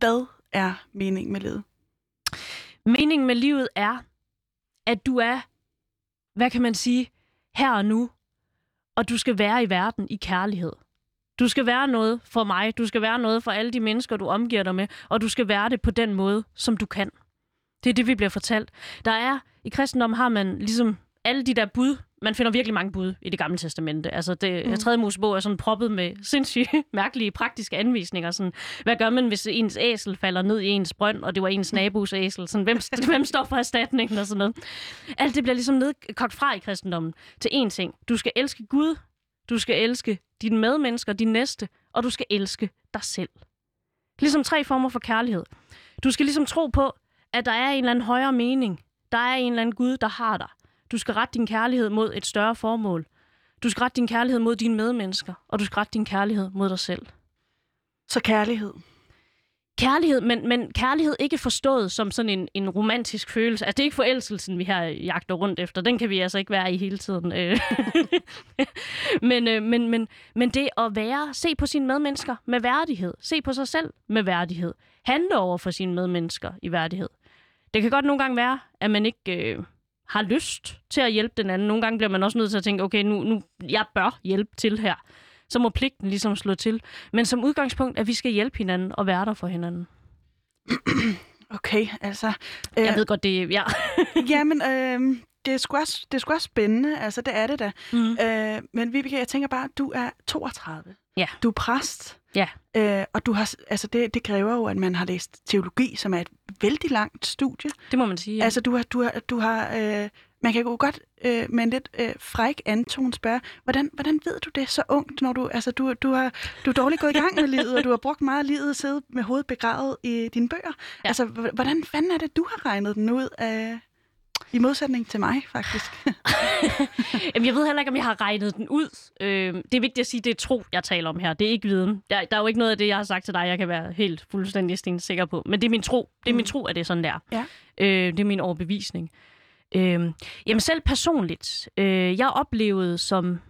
[SPEAKER 1] hvad er meningen med livet?
[SPEAKER 2] Meningen med livet er, at du er, hvad kan man sige, her og nu, og du skal være i verden i kærlighed. Du skal være noget for mig, du skal være noget for alle de mennesker, du omgiver dig med, og du skal være det på den måde, som du kan. Det er det, vi bliver fortalt. Der er, i kristendommen har man ligesom alle de der bud, man finder virkelig mange bud i det gamle testamente. Altså, det mm. tredje Mosebog er sådan proppet med sindssygt mærkelige praktiske anvisninger. Sådan, hvad gør man, hvis ens æsel falder ned i ens brønd, og det var ens nabos æsel? Sådan, hvem, hvem står for erstatningen og sådan noget? Alt det bliver ligesom nedkogt fra i kristendommen til én ting. Du skal elske Gud, du skal elske dine medmennesker, din næste, og du skal elske dig selv. Ligesom tre former for kærlighed. Du skal ligesom tro på, at der er en eller anden højere mening. Der er en eller anden Gud, der har dig. Du skal rette din kærlighed mod et større formål. Du skal rette din kærlighed mod dine medmennesker, og du skal rette din kærlighed mod dig selv.
[SPEAKER 1] Så kærlighed?
[SPEAKER 2] Kærlighed, men, men kærlighed ikke forstået som sådan en, en romantisk følelse. Altså, det er ikke forelskelsen, vi her jagter rundt efter. Den kan vi altså ikke være i hele tiden. Øh. men, øh, men, men, men det at være, se på sine medmennesker med værdighed. Se på sig selv med værdighed. Handle over for sine medmennesker i værdighed. Det kan godt nogle gange være, at man ikke... Øh, har lyst til at hjælpe den anden. Nogle gange bliver man også nødt til at tænke, okay, nu, nu jeg bør hjælpe til her. Så må pligten ligesom slå til. Men som udgangspunkt, at vi skal hjælpe hinanden og være der for hinanden.
[SPEAKER 1] Okay, altså...
[SPEAKER 2] Øh, jeg ved godt, det er... Ja.
[SPEAKER 1] jamen, øh, det er, sgu også, det er sgu også spændende. Altså, det er det da. Mm. Øh, men Vibeke, jeg tænker bare, du er 32.
[SPEAKER 2] Ja.
[SPEAKER 1] Du er præst.
[SPEAKER 2] Ja.
[SPEAKER 1] Øh, og du har, altså det, det kræver jo, at man har læst teologi, som er et vældig langt studie.
[SPEAKER 2] Det må man sige, ja.
[SPEAKER 1] Altså, du har... Du har, du har øh, man kan jo godt øh, med en lidt øh, fræk Anton spørge, hvordan, hvordan ved du det så ungt, når du, altså, du, du, har, du er dårligt gået i gang med livet, og du har brugt meget af livet at sidde med hovedet begravet i dine bøger. Ja. Altså, hvordan fanden er det, du har regnet den ud af? I modsætning til mig, faktisk.
[SPEAKER 2] Jamen, jeg ved heller ikke, om jeg har regnet den ud. Øh, det er vigtigt at sige, at det er tro, jeg taler om her. Det er ikke viden. Der, der er jo ikke noget af det, jeg har sagt til dig, jeg kan være helt fuldstændig sikker på. Men det er min tro. Det er mm. min tro, at det er sådan der.
[SPEAKER 1] Ja.
[SPEAKER 2] Øh, det er min overbevisning. Øh, jamen selv personligt, øh, jeg oplevede som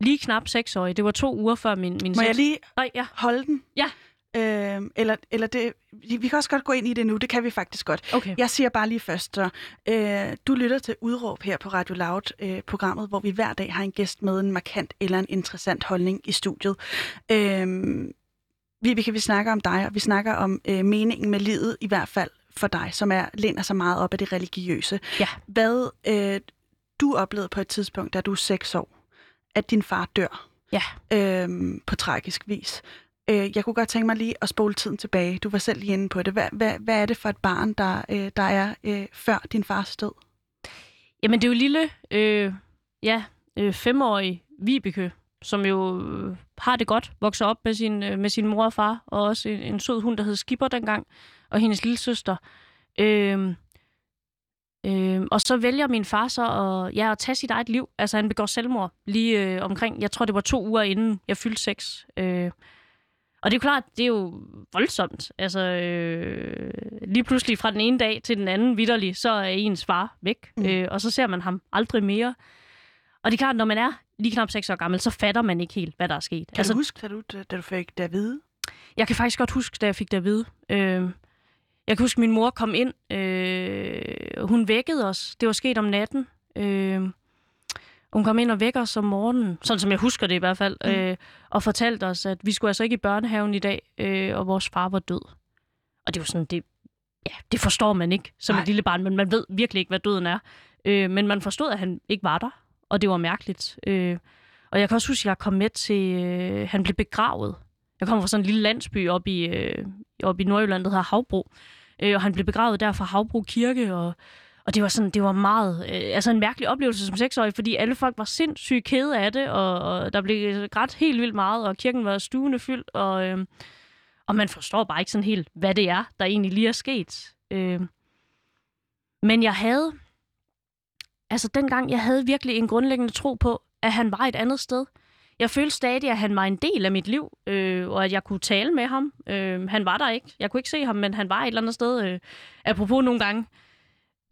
[SPEAKER 2] lige knap seksårig, det var to uger før min, min
[SPEAKER 1] Må jeg lige
[SPEAKER 2] Nej, ja.
[SPEAKER 1] holde den?
[SPEAKER 2] Ja.
[SPEAKER 1] Øh, eller, eller det, vi kan også godt gå ind i det nu, det kan vi faktisk godt.
[SPEAKER 2] Okay.
[SPEAKER 1] Jeg siger bare lige først, så øh, du lytter til Udråb her på Radio Loud, øh, programmet, hvor vi hver dag har en gæst med en markant eller en interessant holdning i studiet. Øh, vi, vi kan vi snakker om dig, og vi snakker om øh, meningen med livet, i hvert fald for dig, som er læner sig meget op af det religiøse.
[SPEAKER 2] Ja.
[SPEAKER 1] Hvad øh, du oplevede på et tidspunkt, da du er seks år, at din far dør
[SPEAKER 2] Ja.
[SPEAKER 1] øh, på tragisk vis. Øh, jeg kunne godt tænke mig lige at spole tiden tilbage. Du var selv lige inde på det. Hvad, hvad, hvad er det for et barn, der, øh, der er øh, før din fars død?
[SPEAKER 2] Jamen, det er jo lille, øh, ja, øh, femårig Vibeke, som jo øh, har det godt, vokser op med sin, øh, med sin mor og far, og også en, en sød hund, der hed Skipper dengang, og hendes lille søster. Øh, øh, og så vælger min far så at, ja, at tage sit eget liv. Altså, han begår selvmord lige øh, omkring, jeg tror, det var to uger inden jeg fyldte seks. Øh, og det er jo klart, det er jo voldsomt. Altså, øh, lige pludselig fra den ene dag til den anden vidderlig, så er ens far væk,
[SPEAKER 1] Mm.
[SPEAKER 2] øh, og så ser man ham aldrig mere. Og det er klart, når man er lige knap 6 år gammel, så fatter man ikke helt, hvad der er sket.
[SPEAKER 1] Kan altså, du huske, da du, da du fik det at vide?
[SPEAKER 2] Jeg kan faktisk godt huske, da jeg fik det at vide. Øh, jeg kan huske, at min mor kom ind. Øh, hun vækkede os. Det var sket om natten. Øh, hun kom ind og vækker os om morgenen, sådan som jeg husker det i hvert fald, Mm. øh, og fortalte os, at vi skulle altså ikke i børnehaven i dag, øh, og vores far var død. Og det var sådan, det, ja, det forstår man ikke som
[SPEAKER 1] Nej.
[SPEAKER 2] et lille barn, men man ved virkelig ikke, hvad døden er. Øh, men man forstod, at han ikke var der, og det var mærkeligt. Øh, og jeg kan også huske, at jeg kom med til, øh, han blev begravet. Jeg kommer fra sådan en lille landsby op i, øh, op i Nordjylland, der hedder Havbro. Øh, og han blev begravet der fra Havbro Kirke, og, og det var sådan, det var meget, øh, altså en mærkelig oplevelse som seksårig, fordi alle folk var sindssygt kede af det, og, og der blev grædt helt vildt meget, og kirken var stuende fyldt, og, øh, og man forstår bare ikke sådan helt, hvad det er, der egentlig lige er sket. Øh, men jeg havde, altså dengang, jeg havde virkelig en grundlæggende tro på, at han var et andet sted. Jeg følte stadig, at han var en del af mit liv, øh, og at jeg kunne tale med ham. Øh, han var der ikke. Jeg kunne ikke se ham, men han var et eller andet sted. Øh, apropos nogle gange,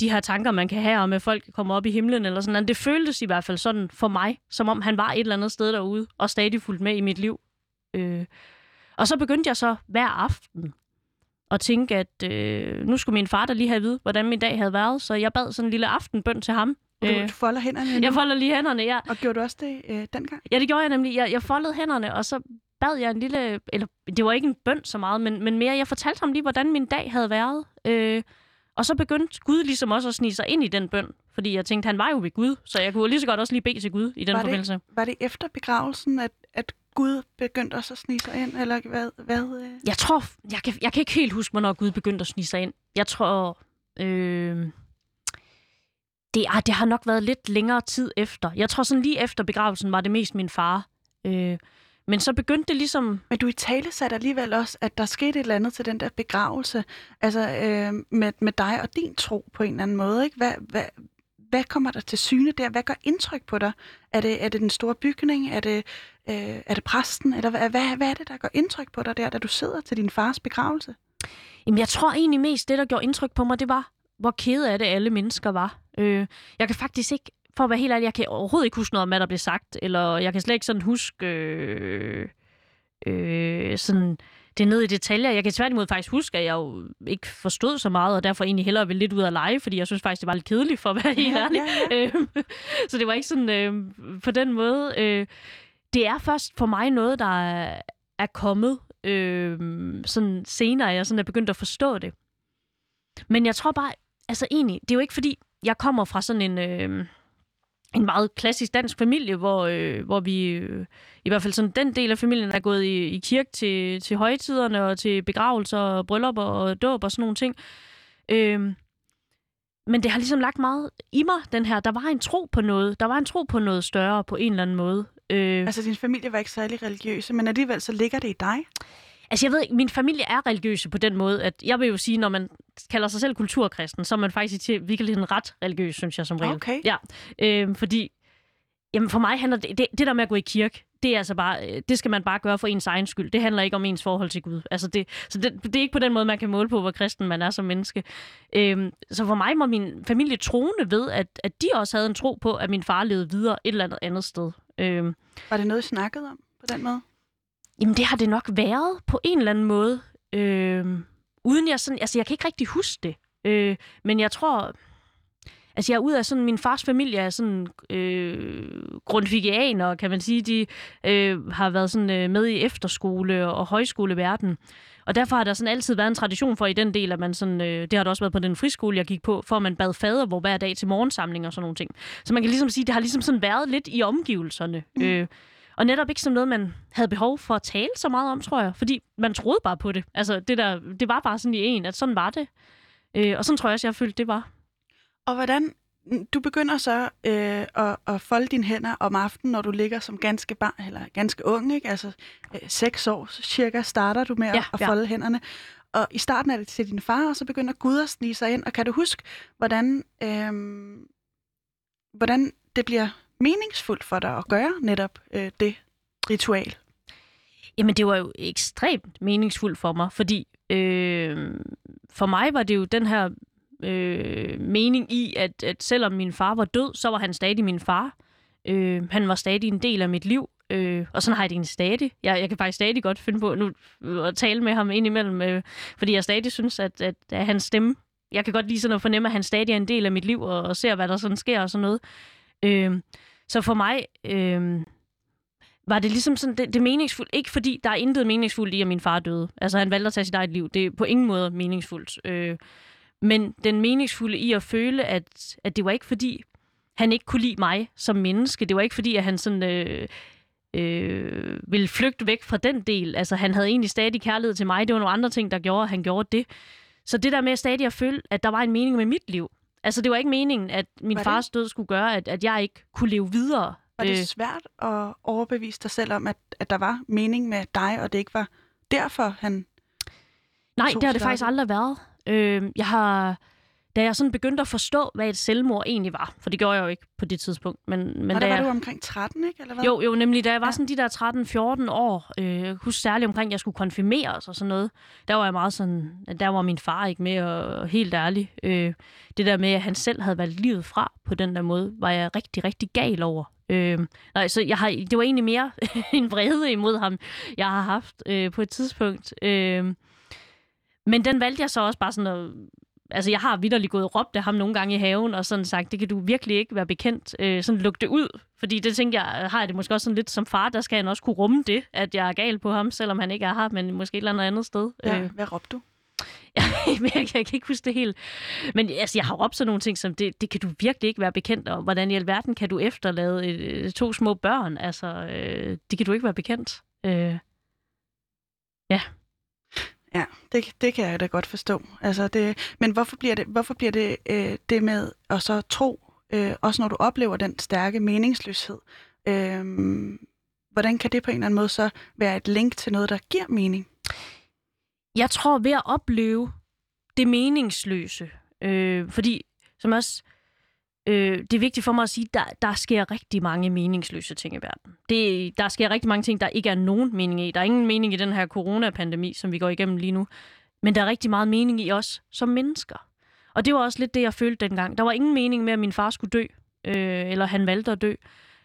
[SPEAKER 2] de her tanker, man kan have om, at folk kommer op i himlen eller sådan noget. Det føltes i hvert fald sådan for mig, som om han var et eller andet sted derude, og stadig fulgt med i mit liv. Øh, og så begyndte jeg så hver aften at tænke, at øh, nu skulle min far da lige have at vide, hvordan min dag havde været, så jeg bad sådan en lille aftenbøn til ham.
[SPEAKER 1] Du,
[SPEAKER 2] Øh,
[SPEAKER 1] du folder hænderne nu,
[SPEAKER 2] jeg folder lige hænderne, ja.
[SPEAKER 1] og gjorde du også det øh, dengang?
[SPEAKER 2] Ja, det gjorde jeg nemlig. Jeg, jeg foldede hænderne, og så bad jeg en lille... Eller, det var ikke en bøn så meget, men, men mere, jeg fortalte ham lige, hvordan min dag havde været. Øh, og så begyndte Gud ligesom også at snige sig ind i den bøn. Fordi jeg tænkte, han var jo ved Gud, så jeg kunne lige så godt også lige bede til Gud i den
[SPEAKER 1] Var det-
[SPEAKER 2] forbindelse.
[SPEAKER 1] Var det efter begravelsen, at, at Gud begyndte også at snige sig ind? Eller hvad? hvad øh?
[SPEAKER 2] Jeg tror... Jeg kan, jeg kan ikke helt huske, hvornår Gud begyndte at snige sig ind. Jeg tror... Øh, det, ah, det har nok været lidt længere tid efter. Jeg tror sådan lige efter begravelsen var det mest min far. Øh, men så begyndte det ligesom...
[SPEAKER 1] Men du i tale satte alligevel også, at der skete et eller andet til den der begravelse, altså øh, med, med dig og din tro på en eller anden måde. Ikke? Hvad, hvad, hvad kommer der til syne der? Hvad gør indtryk på dig? Er det, er det den store bygning? Er det, øh, er det præsten? Eller hvad, hvad, hvad er det, der gør indtryk på dig der, da du sidder til din fars begravelse?
[SPEAKER 2] Jamen, jeg tror egentlig mest, det der gjorde indtryk på mig, det var, hvor kede af det alle mennesker var. Øh, jeg kan faktisk ikke, for at være helt ærlig, jeg kan overhovedet ikke huske noget om, hvad der blev sagt, eller jeg kan slet ikke sådan huske øh, øh, sådan det ned i detaljer. Jeg kan tværtimod faktisk huske, at jeg jo ikke forstod så meget, og derfor egentlig hellere ville lidt ud at lege, fordi jeg synes faktisk, det var lidt kedeligt for at være helt ærlig.
[SPEAKER 1] ja, ja.
[SPEAKER 2] Øhm, så det var ikke sådan øh, på den måde. Øh, det er først for mig noget, der er, er kommet øh, sådan senere, jeg sådan er begyndt at forstå det. Men jeg tror bare, altså egentlig, det er jo ikke fordi, jeg kommer fra sådan en, øh, en meget klassisk dansk familie, hvor, øh, hvor vi, øh, i hvert fald sådan den del af familien, er gået i, i kirke til, til højtiderne og til begravelser og bryllupper og dåb og sådan nogle ting. Øh, men det har ligesom lagt meget i mig, den her. Der var en tro på noget. Der var en tro på noget større på en eller anden måde. Øh,
[SPEAKER 1] Altså, din familie var ikke særlig religiøse, men alligevel så ligger det i dig.
[SPEAKER 2] Altså jeg ved ikke, min familie er religiøse på den måde, at jeg vil jo sige, når man kalder sig selv kulturkristen, så er man faktisk i virkeligheden ret religiøs, synes jeg som regel.
[SPEAKER 1] Okay.
[SPEAKER 2] Ja, øh, fordi jamen for mig handler det, det, det der med at gå i kirke, det er altså bare, øh, det skal man bare gøre for ens egen skyld. Det handler ikke om ens forhold til Gud. Altså det, så det, det er ikke på den måde, man kan måle på, hvor kristen man er som menneske. Øhm, så for mig må min familie troende ved, at, at de også havde en tro på, at min far levede videre et eller andet andet sted. Øhm,
[SPEAKER 1] Var det noget, I snakkede om på den måde?
[SPEAKER 2] Jamen, det har det nok været på en eller anden måde. Øh, uden jeg sådan... Altså, jeg kan ikke rigtig huske det. Øh, men jeg tror... Altså, jeg er ud af sådan... Min fars familie er sådan øh, grundfigianer, kan man sige. De øh, har været sådan øh, med i efterskole og højskoleverden. Og derfor har der sådan altid været en tradition for i den del, at man sådan, øh, det har der også været på den friskole, jeg gik på, for at man bad fader hvor hver dag til morgensamling og sådan nogle ting. Så man kan ligesom sige, det har ligesom sådan været lidt i omgivelserne. Mm. Øh, og netop ikke som noget, man havde behov for at tale så meget om, tror jeg. Fordi man troede bare på det. Altså, det, der, det var bare sådan i en, at sådan var det. Øh, og sådan tror jeg også, jeg følte, det var.
[SPEAKER 1] Og hvordan, du begynder så øh, at, at folde dine hænder om aftenen, når du ligger som ganske barn, eller ganske ung, ikke? Altså øh, seks år cirka starter du med
[SPEAKER 2] Ja,
[SPEAKER 1] at, at
[SPEAKER 2] ja.
[SPEAKER 1] folde hænderne. Og i starten er det til din far, og så begynder Gud at snige sig ind. Og kan du huske, hvordan, øh, hvordan det bliver meningsfuldt for dig at gøre netop øh, det ritual?
[SPEAKER 2] Jamen, det var jo ekstremt meningsfuldt for mig, fordi øh, for mig var det jo den her øh, mening i, at, at selvom min far var død, så var han stadig min far. Øh, han var stadig en del af mit liv, øh, og sådan har jeg det egentlig stadig. Jeg, jeg kan faktisk stadig godt finde på nu at tale med ham indimellem, øh, fordi jeg stadig synes, at, at, at hans stemme, jeg kan godt lige sådan at fornemme, at han stadig er en del af mit liv, og, og ser, hvad der sådan sker og sådan noget. Øh, så for mig... Øh, var det ligesom sådan, det, det meningsfuldt. Ikke fordi der er intet meningsfuldt i, at min far døde. Altså, han valgte at tage sit eget liv. Det er på ingen måde meningsfuldt. Øh, men den meningsfulde i at føle, at, at det var ikke fordi, han ikke kunne lide mig som menneske. Det var ikke fordi, at han sådan... Øh, øh, ville flygte væk fra den del. Altså, han havde egentlig stadig kærlighed til mig. Det var nogle andre ting, der gjorde, at han gjorde det. Så det der med stadig at føle, at der var en mening med mit liv. Altså, det var ikke meningen, at min
[SPEAKER 1] Var det-
[SPEAKER 2] fars død skulle gøre, at, at jeg ikke kunne leve videre.
[SPEAKER 1] Var det
[SPEAKER 2] Øh,
[SPEAKER 1] svært at overbevise dig selv om, at, at der var mening med dig, og det ikke var derfor, han...
[SPEAKER 2] Nej, det har det faktisk aldrig været. Øh, jeg har, da jeg sådan begyndte at forstå, hvad et selvmord egentlig var, for det gjorde jeg jo ikke på det tidspunkt. Men, men da
[SPEAKER 1] og der var
[SPEAKER 2] jeg,
[SPEAKER 1] du omkring 13, ikke? Eller hvad?
[SPEAKER 2] jo, jo, nemlig da jeg var
[SPEAKER 1] Ja.
[SPEAKER 2] sådan de der 13-14 år, øh, husker særligt omkring, at jeg skulle konfirmeres og sådan noget, der var jeg meget sådan, der var min far ikke med, og helt ærlig. Øh, det der med, at han selv havde valgt livet fra på den der måde, var jeg rigtig, rigtig gal over. Øh, nej, så jeg har, det var egentlig mere en vrede imod ham, jeg har haft øh, på et tidspunkt. Øh, men den valgte jeg så også bare sådan at... Altså, jeg har vidderligt gået og råbt af ham nogle gange i haven, og sådan sagt, det kan du virkelig ikke være bekendt. Øh, sådan luk det ud. Fordi det tænker jeg, har jeg det måske også sådan lidt som far, der skal han også kunne rumme det, at jeg er gal på ham, selvom han ikke er her, men måske et eller andet andet sted.
[SPEAKER 1] Ja,
[SPEAKER 2] Øh,
[SPEAKER 1] hvad råbte du?
[SPEAKER 2] jeg, jeg kan ikke huske det helt. Men altså, jeg har råbt sådan nogle ting som, det, det kan du virkelig ikke være bekendt om. Hvordan i alverden kan du efterlade et, to små børn? Altså, øh, det kan du ikke være bekendt. Øh,
[SPEAKER 1] Ja, det, det kan jeg da godt forstå. Altså det, men hvorfor bliver det, hvorfor bliver det, øh, det med at så tro, øh, også når du oplever den stærke meningsløshed, øh, hvordan kan det på en eller anden måde så være et link til noget, der giver mening?
[SPEAKER 2] Jeg tror ved at opleve det meningsløse, øh, fordi som også, øh, det er vigtigt for mig at sige, der, der sker rigtig mange meningsløse ting i verden. Det, der sker rigtig mange ting, der ikke er nogen mening i. Der er ingen mening i den her coronapandemi, som vi går igennem lige nu. Men der er rigtig meget mening i os som mennesker. Og det var også lidt det, jeg følte dengang. Der var ingen mening med, at min far skulle dø, øh, eller han valgte at dø.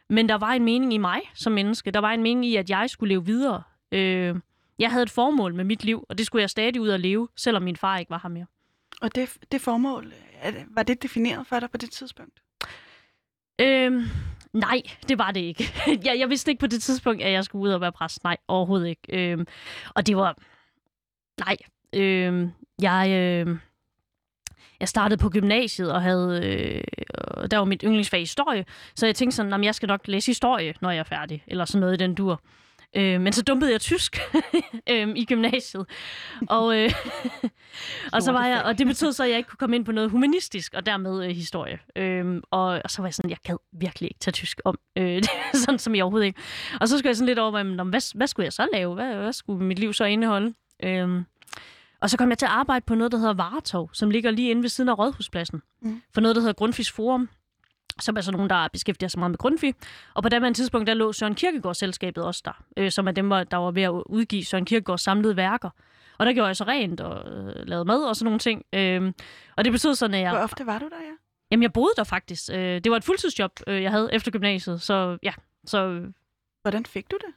[SPEAKER 2] Men der var en mening i mig som menneske. Der var en mening i, at jeg skulle leve videre. Øh, jeg havde et formål med mit liv, og det skulle jeg stadig ud og leve, selvom min far ikke var her mere.
[SPEAKER 1] Og det, det formål, var det defineret for dig på det tidspunkt?
[SPEAKER 2] Øhm, nej, det var det ikke. jeg, jeg vidste ikke på det tidspunkt, at jeg skulle ud og være præst. Nej, overhovedet ikke. Øhm, og det var... Nej. Øhm, jeg, øh, jeg startede på gymnasiet og havde... Øh, og der var mit yndlingsfag historie. Så jeg tænkte sådan, at jeg skal nok læse historie, når jeg er færdig. Eller sådan noget i den dur. Øh, men så dumpede jeg tysk øh, i gymnasiet. Og, øh, og, så var jeg, og det betød så, at jeg ikke kunne komme ind på noget humanistisk, og dermed øh, historie. Øh, og, og så var jeg sådan, jeg gad virkelig ikke tage tysk om. Øh, sådan som jeg overhovedet ikke. Og så skulle jeg sådan lidt over, jamen, hvad, hvad skulle jeg så lave? Hvad, hvad skulle mit liv så indeholde? Øh, Og så kom jeg til at arbejde på noget, der hedder Varetog, som ligger lige inde ved siden af Rådhuspladsen.
[SPEAKER 1] Mm.
[SPEAKER 2] For noget, der hedder Grundtvigs Forum, som er så nogen, der beskæftiger sig meget med Grundtvig. Og på det tidspunkt, der lå Søren Kierkegaard-selskabet også der, øh, som er dem, der var ved at udgive Søren Kierkegaards samlede værker. Og der gjorde jeg så rent og øh, lavede mad og sådan nogle ting. Øh, og det betød sådan, at jeg...
[SPEAKER 1] Hvor ofte var du der, ja?
[SPEAKER 2] Jamen, jeg boede der faktisk. Øh, det var et fuldtidsjob, øh, jeg havde efter gymnasiet. Så ja, så...
[SPEAKER 1] Hvordan fik du det?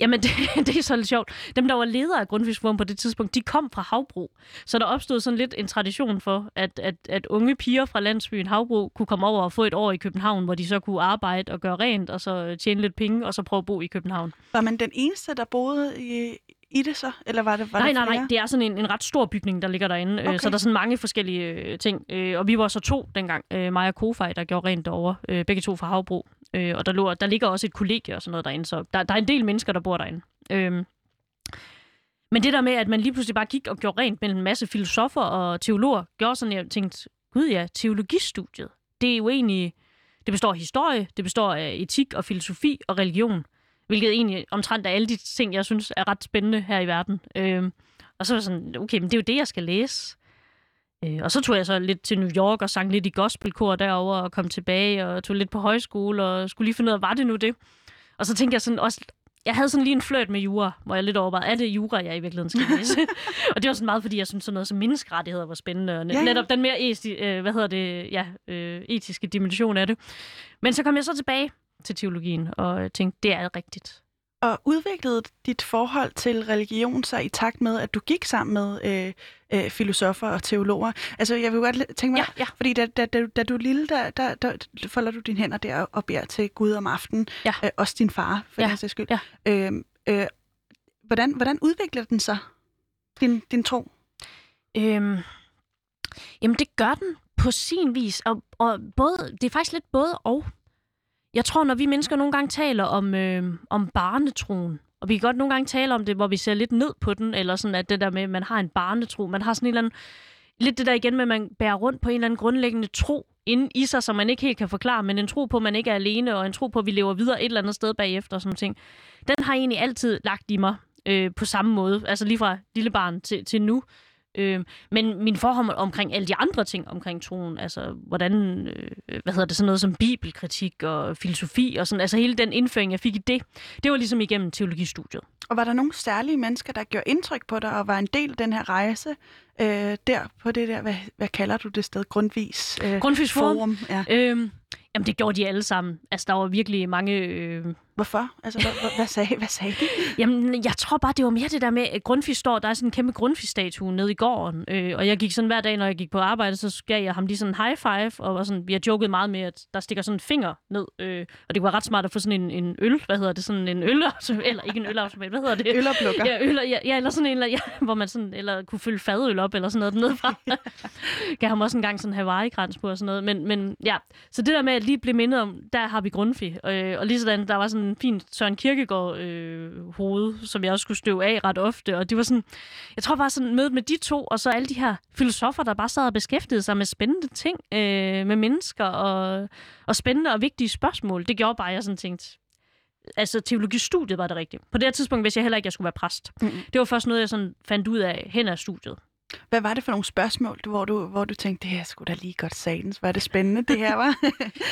[SPEAKER 2] Jamen, det, det er så lidt sjovt. Dem, der var ledere af Grundtvigsforum på det tidspunkt, de kom fra Havbro. Så der opstod sådan lidt en tradition for, at, at, at unge piger fra landsbyen Havbro kunne komme over og få et år i København, hvor de så kunne arbejde og gøre rent, og så tjene lidt penge, og så prøve at bo i København.
[SPEAKER 1] Var man den eneste, der boede i, i det så? Eller var det, var
[SPEAKER 2] nej,
[SPEAKER 1] det
[SPEAKER 2] nej, nej. Det er sådan en, en ret stor bygning, der ligger derinde.
[SPEAKER 1] Okay.
[SPEAKER 2] Okay. Så der er sådan mange forskellige øh, ting. Øh, og vi var så to dengang. Øh, mig og Kofej, der gjorde rent derovre. Øh, begge to fra Havbro. Øh, og der, lå, der ligger også et kollegie og sådan noget derinde. Så der, der er en del mennesker, der bor derinde. Øh, men det der med, at man lige pludselig bare gik og gjorde rent mellem en masse filosofer og teologer, gjorde sådan, at jeg tænkte, gud ja, teologistudiet, det er jo egentlig, det består af historie, det består af etik og filosofi og religion, hvilket egentlig omtrent er alle de ting, jeg synes er ret spændende her i verden. Øh, og så var jeg sådan, okay, men det er jo det, jeg skal læse. Øh, og så tog jeg så lidt til New York og sang lidt i gospelkor derover og kom tilbage og tog lidt på højskole og skulle lige finde ud af, var det nu det? Og så tænkte jeg sådan også, jeg havde sådan lige en fløjt med jura, hvor jeg lidt overvejede, er det jura, jeg i virkeligheden skal læse? og det var sådan meget, fordi jeg synes sådan noget som menneskerettigheder var spændende, og
[SPEAKER 1] Ja,
[SPEAKER 2] netop den mere esti, øh, hvad hedder det, ja, øh, etiske dimension af det. Men så kom jeg så tilbage til teologien og tænkte, det er rigtigt.
[SPEAKER 1] Og udviklede dit forhold til religion sig i takt med, at du gik sammen med øh, øh, filosofer og teologer? Altså, jeg vil godt tænke mig,
[SPEAKER 2] Ja, ja.
[SPEAKER 1] fordi da, da, da, da du er lille, der, der, der folder du dine hænder der og beder til Gud om aftenen.
[SPEAKER 2] Ja.
[SPEAKER 1] Øh, også din far, for
[SPEAKER 2] Ja,
[SPEAKER 1] den sags skyld.
[SPEAKER 2] ja.
[SPEAKER 1] Øh, øh, hvordan, hvordan udvikler den sig, din, din tro?
[SPEAKER 2] Øhm, jamen, det gør den på sin vis. Og, og både, det er faktisk lidt både og. Jeg tror, når vi mennesker nogle gange taler om, øh, om barnetroen, og vi kan godt nogle gange tale om det, hvor vi ser lidt ned på den, eller sådan at det der med, at man har en barnetro, man har sådan en eller anden, lidt det der igen med, at man bærer rundt på en eller anden grundlæggende tro inde i sig, som man ikke helt kan forklare, men en tro på, at man ikke er alene, og en tro på, at vi lever videre et eller andet sted bagefter, og sådan ting. Den har jeg egentlig altid lagt i mig øh, på samme måde, altså lige fra lille barn til, til nu. Øh, men min forhold omkring alle de andre ting omkring troen, altså hvordan, øh, hvad hedder det, sådan noget som bibelkritik og filosofi og sådan, altså hele den indføring, jeg fik i det, det var ligesom igennem teologistudiet.
[SPEAKER 1] Og var der nogle særlige mennesker, der gjorde indtryk på dig og var en del af den her rejse øh, der på det der, hvad, hvad kalder du det sted, Grundvis øh,
[SPEAKER 2] Grundtvigs Forum.
[SPEAKER 1] Forum? Ja.
[SPEAKER 2] Øh, jamen det gjorde de alle sammen. Altså der var virkelig mange... Øh,
[SPEAKER 1] Hvorfor? Altså, hvad, hvad, hvad, sagde, hvad sagde de?
[SPEAKER 2] Jamen, jeg tror bare, det var mere det der med, at Grundtvig står, der er sådan en kæmpe Grundtvig-statue nede i gården, øh, og jeg gik sådan hver dag, når jeg gik på arbejde, så gav jeg ham lige sådan en high five, og var sådan, vi har joket meget med, at der stikker sådan en finger ned, øh, og det var ret smart at få sådan en, en øl, hvad hedder det, sådan en øl, eller ikke en ølautomat, hvad hedder det?
[SPEAKER 1] Øloplukker.
[SPEAKER 2] Ja, øl, ja, ja, eller sådan en, eller, ja, hvor man sådan, eller kunne fylde fadøl op, eller sådan noget dernede fra. Gav ham også en gang sådan en Hawaii-krans på og sådan noget, men, men ja, så det der med at lige blive mindet om, der har vi Grundtvig, øh, og lige sådan, der var sådan en fin Søren Kierkegaard øh, hoved, som jeg også skulle støve af ret ofte, og det var sådan, jeg tror bare sådan mødet med de to, og så alle de her filosofer, der bare sad og beskæftigede sig med spændende ting, øh, med mennesker, og, og spændende og vigtige spørgsmål, det gjorde bare, at jeg sådan tænkte, altså teologistudiet var det rigtige. På det her tidspunkt vidste jeg heller ikke, at jeg skulle være præst.
[SPEAKER 1] Mm.
[SPEAKER 2] Det var først noget, jeg sådan fandt ud af hen ad studiet.
[SPEAKER 1] Hvad var det for nogle spørgsmål, hvor du, hvor du tænkte, det her skulle da lige godt satans, var det spændende, det her var?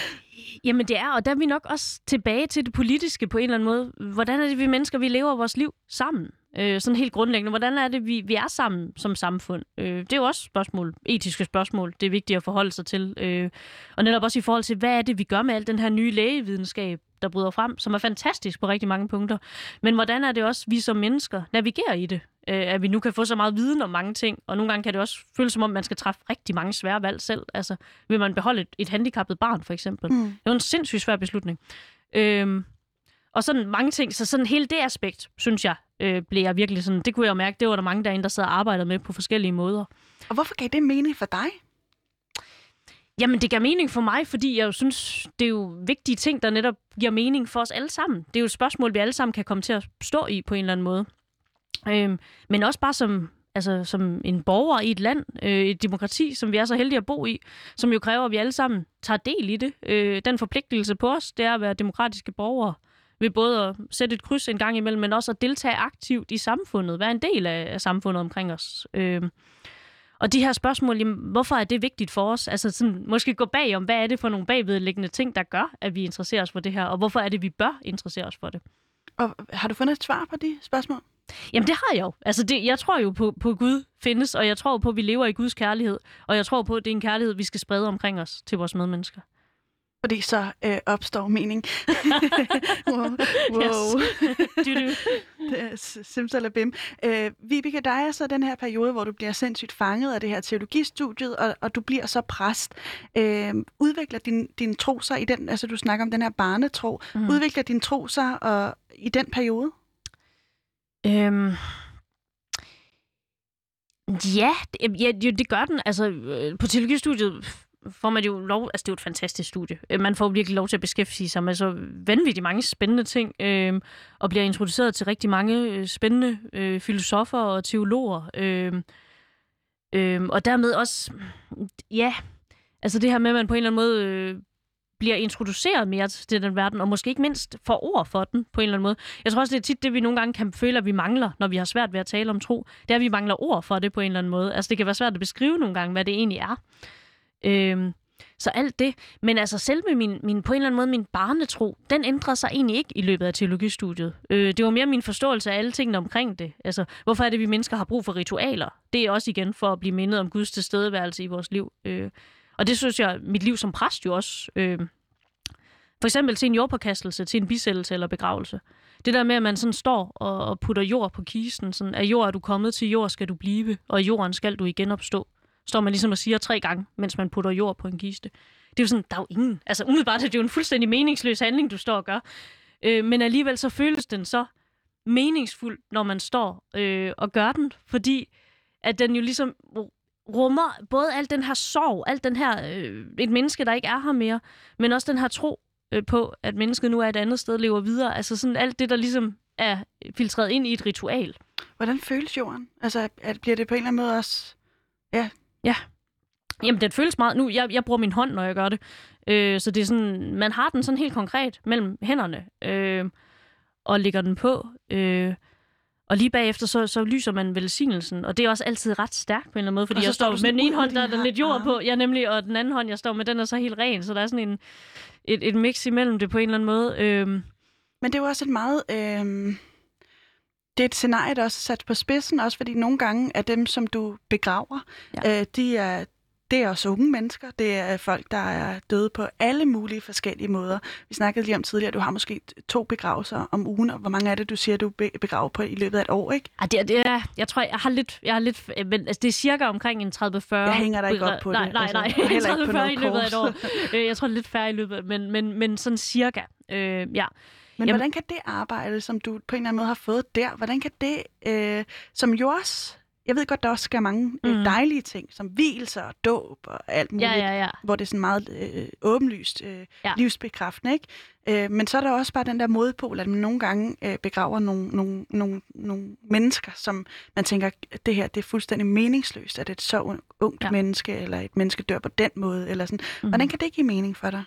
[SPEAKER 2] Jamen det er, og der er vi nok også tilbage til det politiske på en eller anden måde. Hvordan er det, vi mennesker, vi lever vores liv sammen? Øh, sådan helt grundlæggende. Hvordan er det, vi, vi er sammen som samfund? Øh, det er jo også spørgsmål, etiske spørgsmål, det er vigtigt at forholde sig til. Øh, og netop også i forhold til, hvad er det, vi gør med al den her nye lægevidenskab, der bryder frem, som er fantastisk på rigtig mange punkter. Men hvordan er det også, vi som mennesker navigerer i det? Øh, at vi nu kan få så meget viden om mange ting, og nogle gange kan det også føles som om, man skal træffe rigtig mange svære valg selv. Altså, vil man beholde et, et handicappet barn, for eksempel?
[SPEAKER 1] Mm.
[SPEAKER 2] Det er jo en sindssygt svær beslutning. Øhm, og sådan mange ting, så sådan hele det aspekt, synes jeg, øh, blev jeg virkelig sådan, det kunne jeg jo mærke, det var der mange derinde, der sad og arbejdede med på forskellige måder.
[SPEAKER 1] Og hvorfor gav det mening for dig?
[SPEAKER 2] Jamen, det gav mening for mig, fordi jeg jo synes, det er jo vigtige ting, der netop giver mening for os alle sammen. Det er jo et spørgsmål, vi alle sammen kan komme til at stå i på en eller anden måde. Øhm, men også bare som, altså, som en borger i et land, øh, et demokrati, som vi er så heldige at bo i, som jo kræver, at vi alle sammen tager del i det. Øh, den forpligtelse på os, det er at være demokratiske borgere. Ved både at sætte et kryds en gang imellem, men også at deltage aktivt i samfundet, være en del af, af samfundet omkring os. Øh, og de her spørgsmål, jamen, hvorfor er det vigtigt for os? Altså sådan, måske gå bag om, hvad er det for nogle bagvedliggende ting, der gør, at vi interesserer os for det her, og hvorfor er det, vi bør interessere os for det?
[SPEAKER 1] Og har du fundet et svar på de spørgsmål?
[SPEAKER 2] Jamen det har jeg jo. Altså det, jeg tror jo på, på Gud findes, og jeg tror på, at vi lever i Guds kærlighed, og jeg tror på, at det er en kærlighed, vi skal sprede omkring os til vores medmennesker.
[SPEAKER 1] Fordi så øh, opstår mening. wow. wow.
[SPEAKER 2] Yes.
[SPEAKER 1] Det er simsalabim. Øh, Vibeke, der er så den her periode, hvor du bliver sindssygt fanget af det her teologistudiet, og, og du bliver så præst. Øh, udvikler din, din tro sig i den, altså du snakker om den her barnetro, mm. udvikler din tro sig og, i den periode?
[SPEAKER 2] Øhm, ja, det, ja, det gør den. Altså, øh, på teologistudiet får man jo lov, altså det er jo et fantastisk studie. Øh, man får virkelig lov til at beskæftige sig med så vanvittigt mange spændende ting, øh, og bliver introduceret til rigtig mange øh, spændende øh, filosofer og teologer. Øh, øh, og dermed også, ja, altså det her med, at man på en eller anden måde øh, bliver introduceret mere til den verden, og måske ikke mindst får ord for den på en eller anden måde. Jeg tror også, det er tit det, vi nogle gange kan føle, at vi mangler, når vi har svært ved at tale om tro. Det er, at vi mangler ord for det på en eller anden måde. Altså det kan være svært at beskrive nogle gange, hvad det egentlig er. Øhm, så alt det. Men altså selv med min, min, på en eller anden måde, min barnetro, den ændrede sig egentlig ikke i løbet af teologistudiet. Øh, det var mere min forståelse af alle tingene omkring det. Altså, hvorfor er det, vi mennesker har brug for ritualer? Det er også igen for at blive mindet om Guds tilstedeværelse i vores liv. Øh, og det synes jeg, mit liv som præst jo også... Øh, for eksempel til en jordpåkastelse, til en bisættelse eller begravelse. Det der med, at man sådan står og putter jord på kisten, sådan, at jord er du kommet til, jord skal du blive, og jorden skal du igen opstå står man ligesom og siger tre gange, mens man putter jord på en kiste. Det er jo sådan, der er jo ingen. Altså umiddelbart er det jo en fuldstændig meningsløs handling, du står og gør. Øh, men alligevel så føles den så meningsfuld, når man står øh, og gør den, fordi at den jo ligesom rummer både al den her sorg, alt den her, øh, et menneske, der ikke er her mere, men også den her tro øh, på, at mennesket nu er et andet sted, lever videre. Altså sådan alt det, der ligesom er filtreret ind i et ritual.
[SPEAKER 1] Hvordan føles jorden? Altså, at bliver det på en eller anden måde også ja,
[SPEAKER 2] Ja. Jamen, det føles meget... Nu, jeg, jeg bruger min hånd, når jeg gør det. Øh, så det er sådan... Man har den sådan helt konkret mellem hænderne. Øh, og lægger den på. Øh, og lige bagefter, så, så lyser man velsignelsen, og det er også altid ret stærkt på en eller anden måde, fordi jeg står med den ene hånd, der er der lidt jord på, ja nemlig, og den anden hånd, jeg står med, den er så helt ren, så der er sådan en, et, et mix imellem det på en eller anden måde. Øhm.
[SPEAKER 1] Men det er jo også et meget... Øhm det er et scenarie, der også er sat på spidsen, også fordi nogle gange er dem, som du begraver, ja. øh, de er, det er også unge mennesker. Det er folk, der er døde på alle mulige forskellige måder. Vi snakkede lige om tidligere, at du har måske to begravelser om ugen, og hvor mange er det, du siger, du begraver på i løbet af et år, ikke?
[SPEAKER 2] Ja, det, det er, jeg tror, jeg har lidt, jeg har lidt men, altså, det er cirka omkring en 30-40.
[SPEAKER 1] Jeg hænger der ikke op på
[SPEAKER 2] nej,
[SPEAKER 1] det.
[SPEAKER 2] Nej, nej, altså, nej. 30-40 i løbet af et år. Øh, jeg tror lidt færre i løbet, men, men, men sådan cirka, øh, ja.
[SPEAKER 1] Men Jamen, hvordan kan det arbejde, som du på en eller anden måde har fået der, hvordan kan det, øh, som jo også, jeg ved godt, der også skal mange mm. øh, dejlige ting, som hvilser og dåb og alt muligt,
[SPEAKER 2] ja, ja, ja.
[SPEAKER 1] hvor det er sådan meget øh, åbenlyst øh, ja. livsbekræftende, ikke? Øh, men så er der også bare den der modpol, at man nogle gange øh, begraver nogle, nogle, nogle, nogle mennesker, som man tænker, det her det er fuldstændig meningsløst, at et så ungt ja. menneske, eller et menneske dør på den måde, eller sådan. Mm. Hvordan kan det give mening for dig?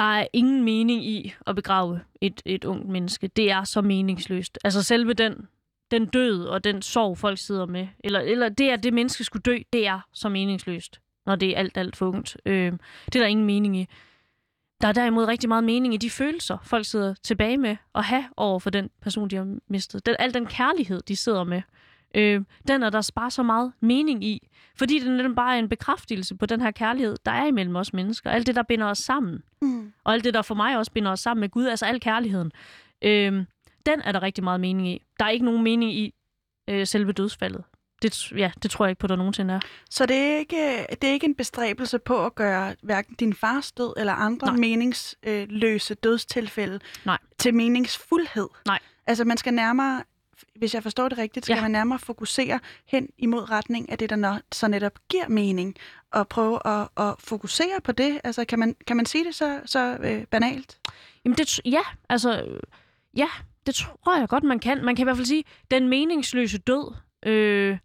[SPEAKER 2] Der er ingen mening i at begrave et, et ungt menneske. Det er så meningsløst. Altså selve den, den død og den sorg, folk sidder med, eller, eller det, at det menneske skulle dø, det er så meningsløst, når det er alt, alt for ungt. Øh, det er der ingen mening i. Der er derimod rigtig meget mening i de følelser, folk sidder tilbage med at have over for den person, de har mistet. Den, al den kærlighed, de sidder med. Øh, den er der bare så meget mening i. Fordi den er bare en bekræftelse på den her kærlighed, der er imellem os mennesker. Alt det, der binder os sammen. Mm. Og alt det, der for mig også binder os sammen med Gud, altså al kærligheden. Øh, den er der rigtig meget mening i. Der er ikke nogen mening i øh, selve dødsfaldet. Det, ja, det tror jeg ikke på, der nogensinde er.
[SPEAKER 1] Så det er ikke, det er ikke en bestræbelse på at gøre hverken din fars død eller andre Nej. meningsløse dødstilfælde
[SPEAKER 2] Nej.
[SPEAKER 1] til meningsfuldhed?
[SPEAKER 2] Nej.
[SPEAKER 1] Altså man skal nærmere hvis jeg forstår det rigtigt, skal ja. man nærmere fokusere hen imod retning af det, der så netop giver mening, og prøve at, at fokusere på det. Altså, kan man, kan man sige det så, så øh, banalt?
[SPEAKER 2] Jamen, det, ja, altså, ja, det tror jeg godt, man kan. Man kan i hvert fald sige, den meningsløse død øh,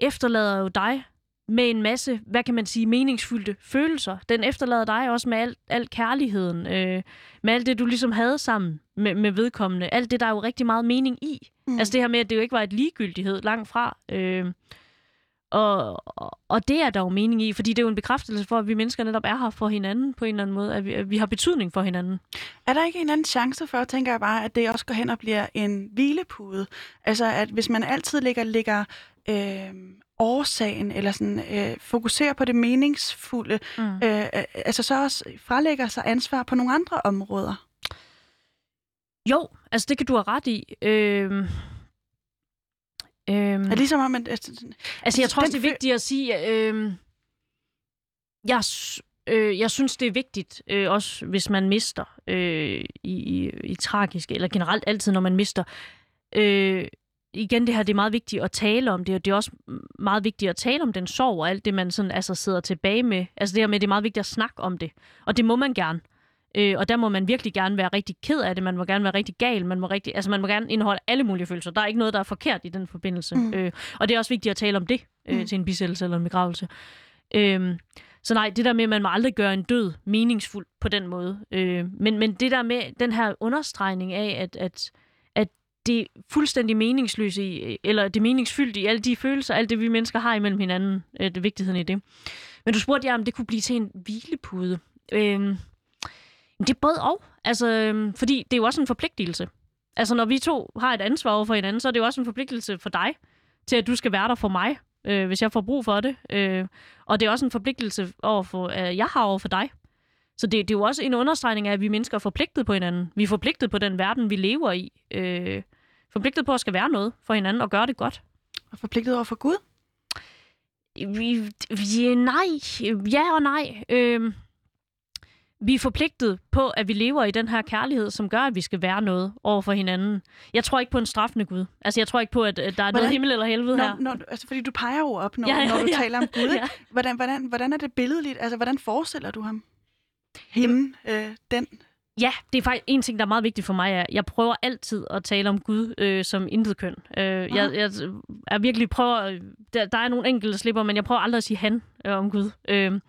[SPEAKER 2] efterlader jo dig med en masse, hvad kan man sige, meningsfyldte følelser. Den efterlader dig også med alt, alt kærligheden, øh, med alt det, du ligesom havde sammen med, med vedkommende. Alt det, der er jo rigtig meget mening i. Mm. Altså det her med, at det jo ikke var et ligegyldighed langt fra. Øh, og, og det er der jo mening i, fordi det er jo en bekræftelse for, at vi mennesker netop er her for hinanden på en eller anden måde, at vi, at vi har betydning for hinanden.
[SPEAKER 1] Er der ikke en anden chance for, tænker jeg bare, at det også går hen og bliver en hvilepude? Altså, at hvis man altid ligger, ligger øh, årsagen, eller sådan, øh, fokuserer på det meningsfulde, mm. øh, altså så også frelægger sig ansvar på nogle andre områder?
[SPEAKER 2] Jo, altså det kan du have ret i. Øh
[SPEAKER 1] Øhm, er det ligesom om, at... Altså,
[SPEAKER 2] altså jeg tror også, det er vigtigt at sige... Øh, jeg, øh, jeg synes, det er vigtigt, øh, også hvis man mister øh, i, i, i tragisk, eller generelt altid, når man mister. Øh, igen, det her det er meget vigtigt at tale om det, og det er også meget vigtigt at tale om den sorg og alt det, man sådan, altså, sidder tilbage med. Altså det her med, det er meget vigtigt at snakke om det, og det må man gerne. Øh, og der må man virkelig gerne være rigtig ked af det, man må gerne være rigtig gal, man må, rigtig, altså man må gerne indeholde alle mulige følelser. Der er ikke noget, der er forkert i den forbindelse. Mm. Øh, og det er også vigtigt at tale om det øh, mm. til en bisættelse eller en begravelse. Øh, så nej, det der med, at man må aldrig gøre en død meningsfuld på den måde. Øh, men, men det der med den her understregning af, at, at, at det fuldstændig meningsløse, i, eller det meningsfyldte i alle de følelser, alt det vi mennesker har imellem hinanden, øh, det vigtigheden i det. Men du spurgte jer, om det kunne blive til en hvilepude. Øh, det er både og. Altså, øhm, fordi det er jo også en forpligtelse. Altså, når vi to har et ansvar over for hinanden, så er det jo også en forpligtelse for dig, til at du skal være der for mig, øh, hvis jeg får brug for det. Øh, og det er også en forpligtelse over for, øh, jeg har over for dig. Så det, det er jo også en understregning af, at vi mennesker er forpligtet på hinanden. Vi er forpligtet på den verden, vi lever i. Øh, forpligtet på at skal være noget for hinanden og gøre det godt.
[SPEAKER 1] Og forpligtet over for Gud?
[SPEAKER 2] Vi, vi, nej. Ja og nej. Øh, vi er forpligtet på, at vi lever i den her kærlighed, som gør, at vi skal være noget over for hinanden. Jeg tror ikke på en straffende Gud. Altså, jeg tror ikke på, at der er hvordan, noget himmel eller helvede
[SPEAKER 1] når,
[SPEAKER 2] her.
[SPEAKER 1] Når, altså, fordi du peger jo op, når, ja, ja, når du ja. taler om Gud. Ja. Hvordan, hvordan, hvordan er det billedligt? Altså, hvordan forestiller du ham? Hende, øh, den?
[SPEAKER 2] Ja, det er faktisk en ting, der er meget vigtigt for mig. Er, jeg prøver altid at tale om Gud øh, som intet køn. Øh, jeg, jeg, jeg virkelig prøver... Der, der er nogle enkelte slipper, men jeg prøver aldrig at sige han øh, om Gud. Øh,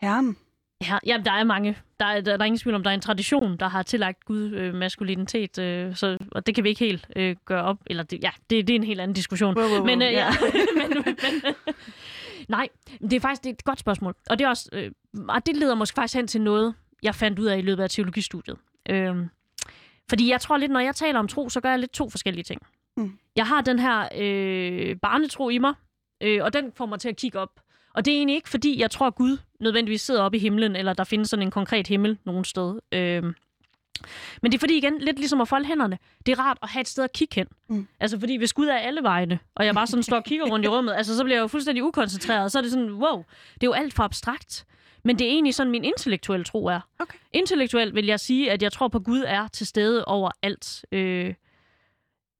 [SPEAKER 1] Herren.
[SPEAKER 2] Ja, ja, der er mange. Der er, der, der er ingen tvivl om, der er en tradition, der har tillagt Gud øh, maskulinitet, øh, så, og det kan vi ikke helt øh, gøre op. Eller det, ja, det, det er en helt anden diskussion.
[SPEAKER 1] Wow, wow.
[SPEAKER 2] Men,
[SPEAKER 1] øh, ja.
[SPEAKER 2] men, men, men, nej, det er faktisk det er et godt spørgsmål. Og det, er også, øh, og det leder måske faktisk hen til noget, jeg fandt ud af i løbet af teologistudiet. Øh, fordi jeg tror lidt, når jeg taler om tro, så gør jeg lidt to forskellige ting. Mm. Jeg har den her øh, barnetro i mig, øh, og den får mig til at kigge op og det er egentlig ikke, fordi jeg tror, at Gud nødvendigvis sidder oppe i himlen, eller der findes sådan en konkret himmel nogen sted. Øh, men det er fordi igen, lidt ligesom at folde hænderne. Det er rart at have et sted at kigge hen. Mm. Altså fordi hvis Gud er alle vegne, og jeg bare sådan står og kigger rundt i rummet, altså så bliver jeg jo fuldstændig ukoncentreret, og så er det sådan, wow, det er jo alt for abstrakt. Men det er egentlig sådan, min intellektuelle tro er. Okay. Intellektuelt vil jeg sige, at jeg tror på, at Gud er til stede over alt. Øh,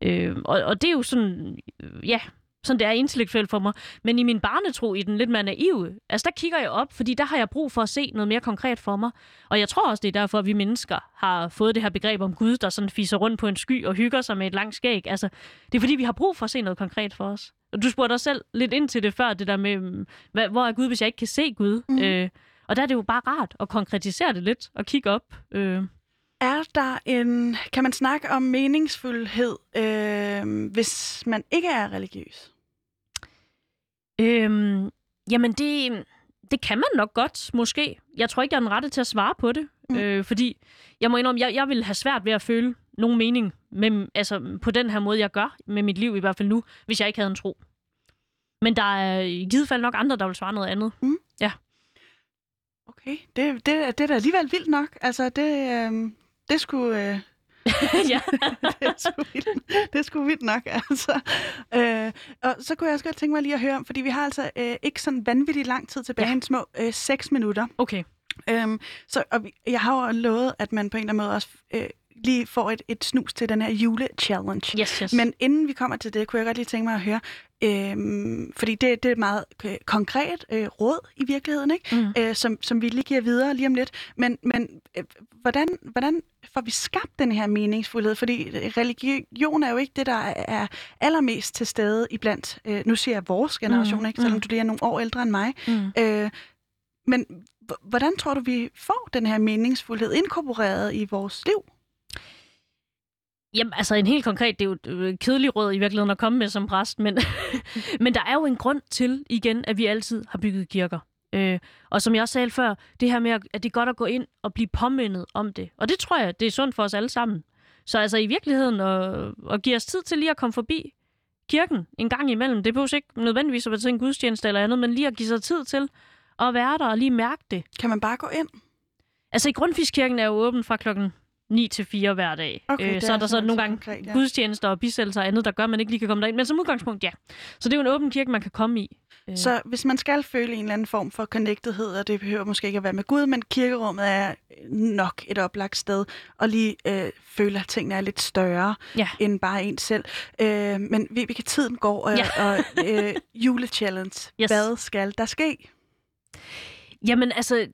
[SPEAKER 2] øh, og, og det er jo sådan, øh, ja, sådan det er intellektuelt for mig. Men i min barnetro, i den lidt mere naive, altså der kigger jeg op, fordi der har jeg brug for at se noget mere konkret for mig. Og jeg tror også, det er derfor, at vi mennesker har fået det her begreb om Gud, der sådan fiser rundt på en sky og hygger sig med et langt skæg. Altså, det er fordi, vi har brug for at se noget konkret for os. Og du spurgte dig selv lidt ind til det før, det der med, mm, hvad, hvor er Gud, hvis jeg ikke kan se Gud? Mm. Øh, og der er det jo bare rart at konkretisere det lidt og kigge op. Øh.
[SPEAKER 1] Er der en, kan man snakke om meningsfuldhed, øh, hvis man ikke er religiøs?
[SPEAKER 2] Øhm, jamen, det, det kan man nok godt, måske. Jeg tror ikke, jeg er den rette til at svare på det. Mm. Øh, fordi, jeg må indrømme, jeg, jeg vil have svært ved at føle nogen mening med, altså, på den her måde, jeg gør med mit liv, i hvert fald nu, hvis jeg ikke havde en tro. Men der er i givet fald nok andre, der vil svare noget andet. Mm. Ja.
[SPEAKER 1] Okay, det, det, det er da alligevel vildt nok. Altså, det, øh, det skulle... Øh ja. det, er sgu vildt, det er sgu vildt nok, altså. Øh, og så kunne jeg også godt tænke mig lige at høre om, fordi vi har altså øh, ikke sådan vanvittigt lang tid tilbage, ja. en små øh, seks minutter.
[SPEAKER 2] Okay.
[SPEAKER 1] Øhm, så og jeg har jo lovet, at man på en eller anden måde også øh, lige får et, et snus til den her jule-challenge.
[SPEAKER 2] Yes, yes.
[SPEAKER 1] Men inden vi kommer til det, kunne jeg godt lige tænke mig at høre, Øhm, fordi det, det er et meget øh, konkret øh, råd i virkeligheden, ikke? Mm. Øh, som, som vi lige giver videre lige om lidt. Men, men øh, hvordan, hvordan får vi skabt den her meningsfuldhed? Fordi religion er jo ikke det, der er allermest til stede iblandt, øh, nu siger jeg vores generation, mm. ikke? selvom mm. du lige er nogle år ældre end mig. Mm. Øh, men hvordan tror du, vi får den her meningsfuldhed inkorporeret i vores liv?
[SPEAKER 2] Jamen, altså en helt konkret, det er jo et kedeligt råd i virkeligheden at komme med som præst, men, men der er jo en grund til, igen, at vi altid har bygget kirker. Øh, og som jeg også sagde før, det her med, at det er godt at gå ind og blive påmindet om det. Og det tror jeg, det er sundt for os alle sammen. Så altså i virkeligheden, at, at give os tid til lige at komme forbi kirken en gang imellem, det behøver ikke nødvendigvis at være til en gudstjeneste eller andet, men lige at give sig tid til at være der og lige mærke det.
[SPEAKER 1] Kan man bare gå ind?
[SPEAKER 2] Altså i Grundfiskirken er jo åben fra klokken 9 til 4 hver dag. Okay, øh, så er der så nogle gange konkret, ja. gudstjenester og bisættelser og andet, der gør, at man ikke lige kan komme derind. Men som udgangspunkt, ja. Så det er jo en åben kirke, man kan komme i.
[SPEAKER 1] Øh. Så hvis man skal føle en eller anden form for connectedhed, og det behøver måske ikke at være med Gud, men kirkerummet er nok et oplagt sted, og lige øh, føle, at tingene er lidt større ja. end bare en selv. Øh, men vi, vi kan tiden gå, og, ja. og øh, julechallenge, yes. hvad skal der ske?
[SPEAKER 2] Jamen altså,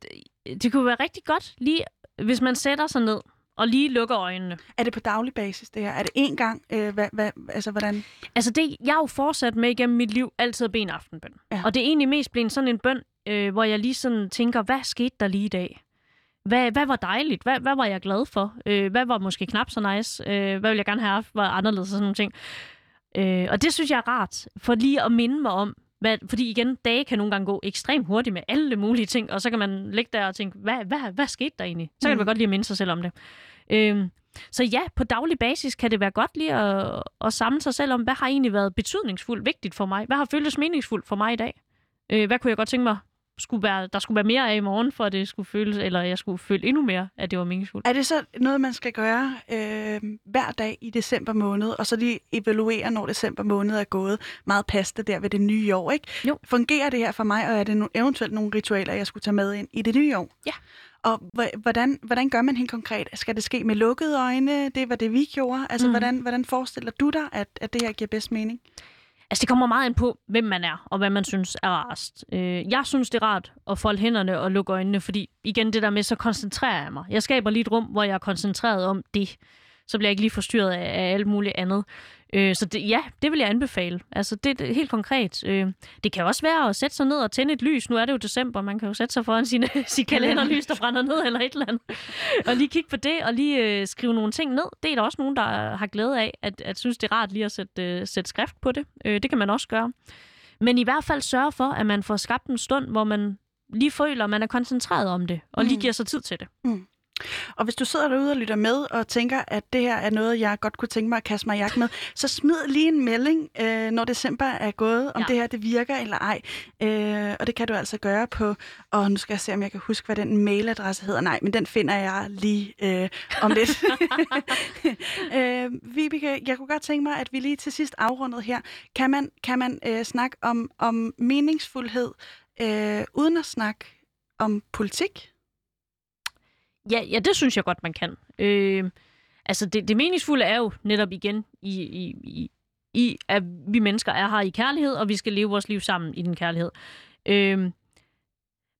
[SPEAKER 2] det kunne være rigtig godt lige, hvis man sætter sig ned og lige lukker øjnene.
[SPEAKER 1] Er det på daglig basis, det her? Er det én gang? Øh, hvad, hvad, altså, hvordan?
[SPEAKER 2] Altså, det, jeg har jo fortsat med igennem mit liv altid at bede en aftenbøn. Ja. Og det er egentlig mest blevet sådan en bøn, øh, hvor jeg lige sådan tænker, hvad skete der lige i dag? Hvad, hvad var dejligt? Hvad, hvad var jeg glad for? Øh, hvad var måske knap så nice? Øh, hvad ville jeg gerne have haft? Var anderledes og sådan nogle ting. Øh, og det synes jeg er rart, for lige at minde mig om, hvad, fordi igen, dage kan nogle gange gå ekstremt hurtigt med alle mulige ting, og så kan man ligge der og tænke, hvad, hvad, hvad skete der egentlig? Så kan mm. man godt lige minde sig selv om det. Øhm, så ja, på daglig basis kan det være godt lige at, at samle sig selv om, hvad har egentlig været betydningsfuldt vigtigt for mig? Hvad har føltes meningsfuldt for mig i dag? Øh, hvad kunne jeg godt tænke mig, skulle være, der skulle være mere af i morgen, for at det skulle føles, eller jeg skulle føle endnu mere, at det var meningsfuldt.
[SPEAKER 1] Er det så noget, man skal gøre øh, hver dag i december måned, og så lige evaluere, når december måned er gået meget passende der ved det nye år, ikke? Jo. Fungerer det her for mig, og er det no- eventuelt nogle ritualer, jeg skulle tage med ind i det nye år?
[SPEAKER 2] Ja.
[SPEAKER 1] Og hvordan, hvordan gør man helt konkret? Skal det ske med lukkede øjne? Det var det, vi gjorde. Altså, mm. hvordan, hvordan forestiller du dig, at, at det her giver bedst mening?
[SPEAKER 2] Altså, det kommer meget ind på, hvem man er, og hvad man synes er rarest. Øh, jeg synes, det er rart at folde hænderne og lukke øjnene, fordi igen, det der med, så koncentrerer jeg mig. Jeg skaber lige et rum, hvor jeg er koncentreret om det. Så bliver jeg ikke lige forstyrret af, af alt muligt andet. Øh, så det, ja, det vil jeg anbefale. Altså, det er helt konkret. Øh, det kan også være at sætte sig ned og tænde et lys. Nu er det jo december, man kan jo sætte sig foran sine, sin kalenderlys, der brænder ned eller et eller andet. og lige kigge på det, og lige øh, skrive nogle ting ned. Det er der også nogen, der har glæde af, at, at synes, det er rart lige at sætte, øh, sætte skrift på det. Øh, det kan man også gøre. Men i hvert fald sørge for, at man får skabt en stund, hvor man lige føler, at man er koncentreret om det, og lige mm. giver sig tid til det. Mm.
[SPEAKER 1] Og hvis du sidder derude og lytter med og tænker, at det her er noget, jeg godt kunne tænke mig at kaste mig i med, så smid lige en melding, øh, når december er gået, om ja. det her det virker eller ej. Øh, og det kan du altså gøre på, og nu skal jeg se, om jeg kan huske, hvad den mailadresse hedder. Nej, men den finder jeg lige øh, om lidt. øh, Vibeke, jeg kunne godt tænke mig, at vi lige til sidst afrundet her. Kan man, kan man øh, snakke om, om meningsfuldhed, øh, uden at snakke om politik?
[SPEAKER 2] Ja, ja, det synes jeg godt, man kan. Øh, altså, det, det meningsfulde er jo netop igen i, i, i, i, at vi mennesker er her i kærlighed, og vi skal leve vores liv sammen i den kærlighed. Øh,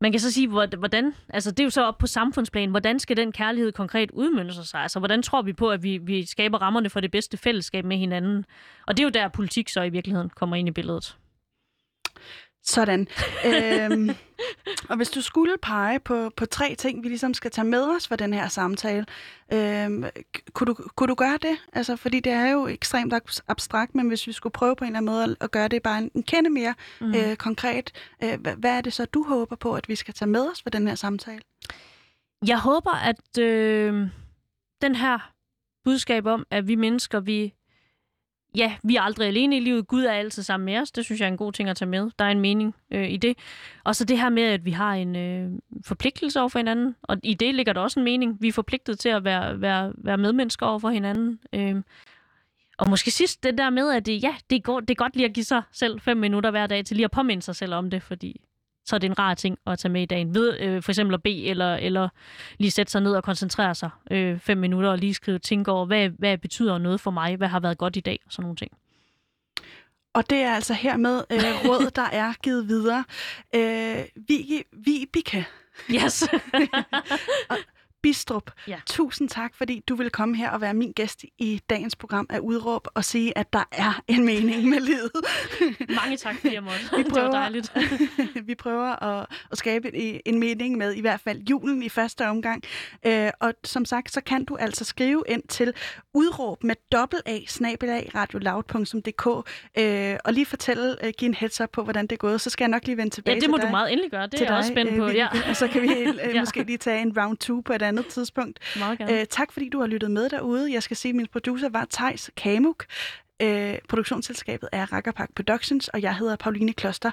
[SPEAKER 2] man kan så sige, hvordan, altså det er jo så op på samfundsplan, hvordan skal den kærlighed konkret udmønne sig? Altså, hvordan tror vi på, at vi, vi skaber rammerne for det bedste fællesskab med hinanden? Og det er jo der, politik så i virkeligheden kommer ind i billedet.
[SPEAKER 1] Sådan. øhm, og hvis du skulle pege på, på tre ting, vi ligesom skal tage med os for den her samtale, øhm, kunne, du, kunne du gøre det? Altså, fordi det er jo ekstremt abstrakt, men hvis vi skulle prøve på en eller anden måde at gøre det bare en, en kende mere mm. øh, konkret, øh, hvad, hvad er det så, du håber på, at vi skal tage med os for den her samtale?
[SPEAKER 2] Jeg håber, at øh, den her budskab om, at vi mennesker, vi ja, vi er aldrig alene i livet. Gud er altid sammen med os. Det synes jeg er en god ting at tage med. Der er en mening øh, i det. Og så det her med, at vi har en øh, forpligtelse over for hinanden. Og i det ligger der også en mening. Vi er forpligtet til at være, være, være medmennesker over for hinanden. Øh, og måske sidst det der med, at det, ja, det går, det er godt lige at give sig selv fem minutter hver dag til lige at påminde sig selv om det, fordi så er det en rar ting at tage med i dagen. Ved øh, for eksempel at bede, eller, eller lige sætte sig ned og koncentrere sig øh, fem minutter, og lige skrive, tænke over, hvad, hvad betyder noget for mig, hvad har været godt i dag, og sådan nogle ting.
[SPEAKER 1] Og det er altså hermed øh, råd, der er givet videre. Øh, Vige, Vibeke
[SPEAKER 2] Yes.
[SPEAKER 1] Bistrup,
[SPEAKER 2] Ja.
[SPEAKER 1] tusind tak, fordi du vil komme her og være min gæst i dagens program af Udråb og sige, at der er en mening med livet.
[SPEAKER 2] Mange tak, fordi jeg måtte.
[SPEAKER 1] Vi
[SPEAKER 2] Det var
[SPEAKER 1] prøver-
[SPEAKER 2] dejligt.
[SPEAKER 1] Vi prøver at, at skabe en, en mening med i hvert fald julen i første omgang. Øh, og som sagt, så kan du altså skrive ind til udråb med dobbelt A, snabelag, radioloud.dk, øh, og lige fortælle, øh, give en heads up på, hvordan det er gået. Så skal jeg nok lige vende tilbage
[SPEAKER 2] Ja, det
[SPEAKER 1] til
[SPEAKER 2] må
[SPEAKER 1] dig.
[SPEAKER 2] du meget endelig gøre. Det
[SPEAKER 1] til
[SPEAKER 2] er jeg også
[SPEAKER 1] dig,
[SPEAKER 2] spændt
[SPEAKER 1] øh,
[SPEAKER 2] på. Ja.
[SPEAKER 1] Og så kan vi øh,
[SPEAKER 2] Ja.
[SPEAKER 1] måske lige tage en round 2 på et andet tidspunkt.
[SPEAKER 2] meget gerne.
[SPEAKER 1] Øh, tak fordi du har lyttet med derude. Jeg skal sige, at min producer var Tejs Kamuk. Øh, produktionsselskabet er Rakkerpak Productions, og jeg hedder Pauline Kloster.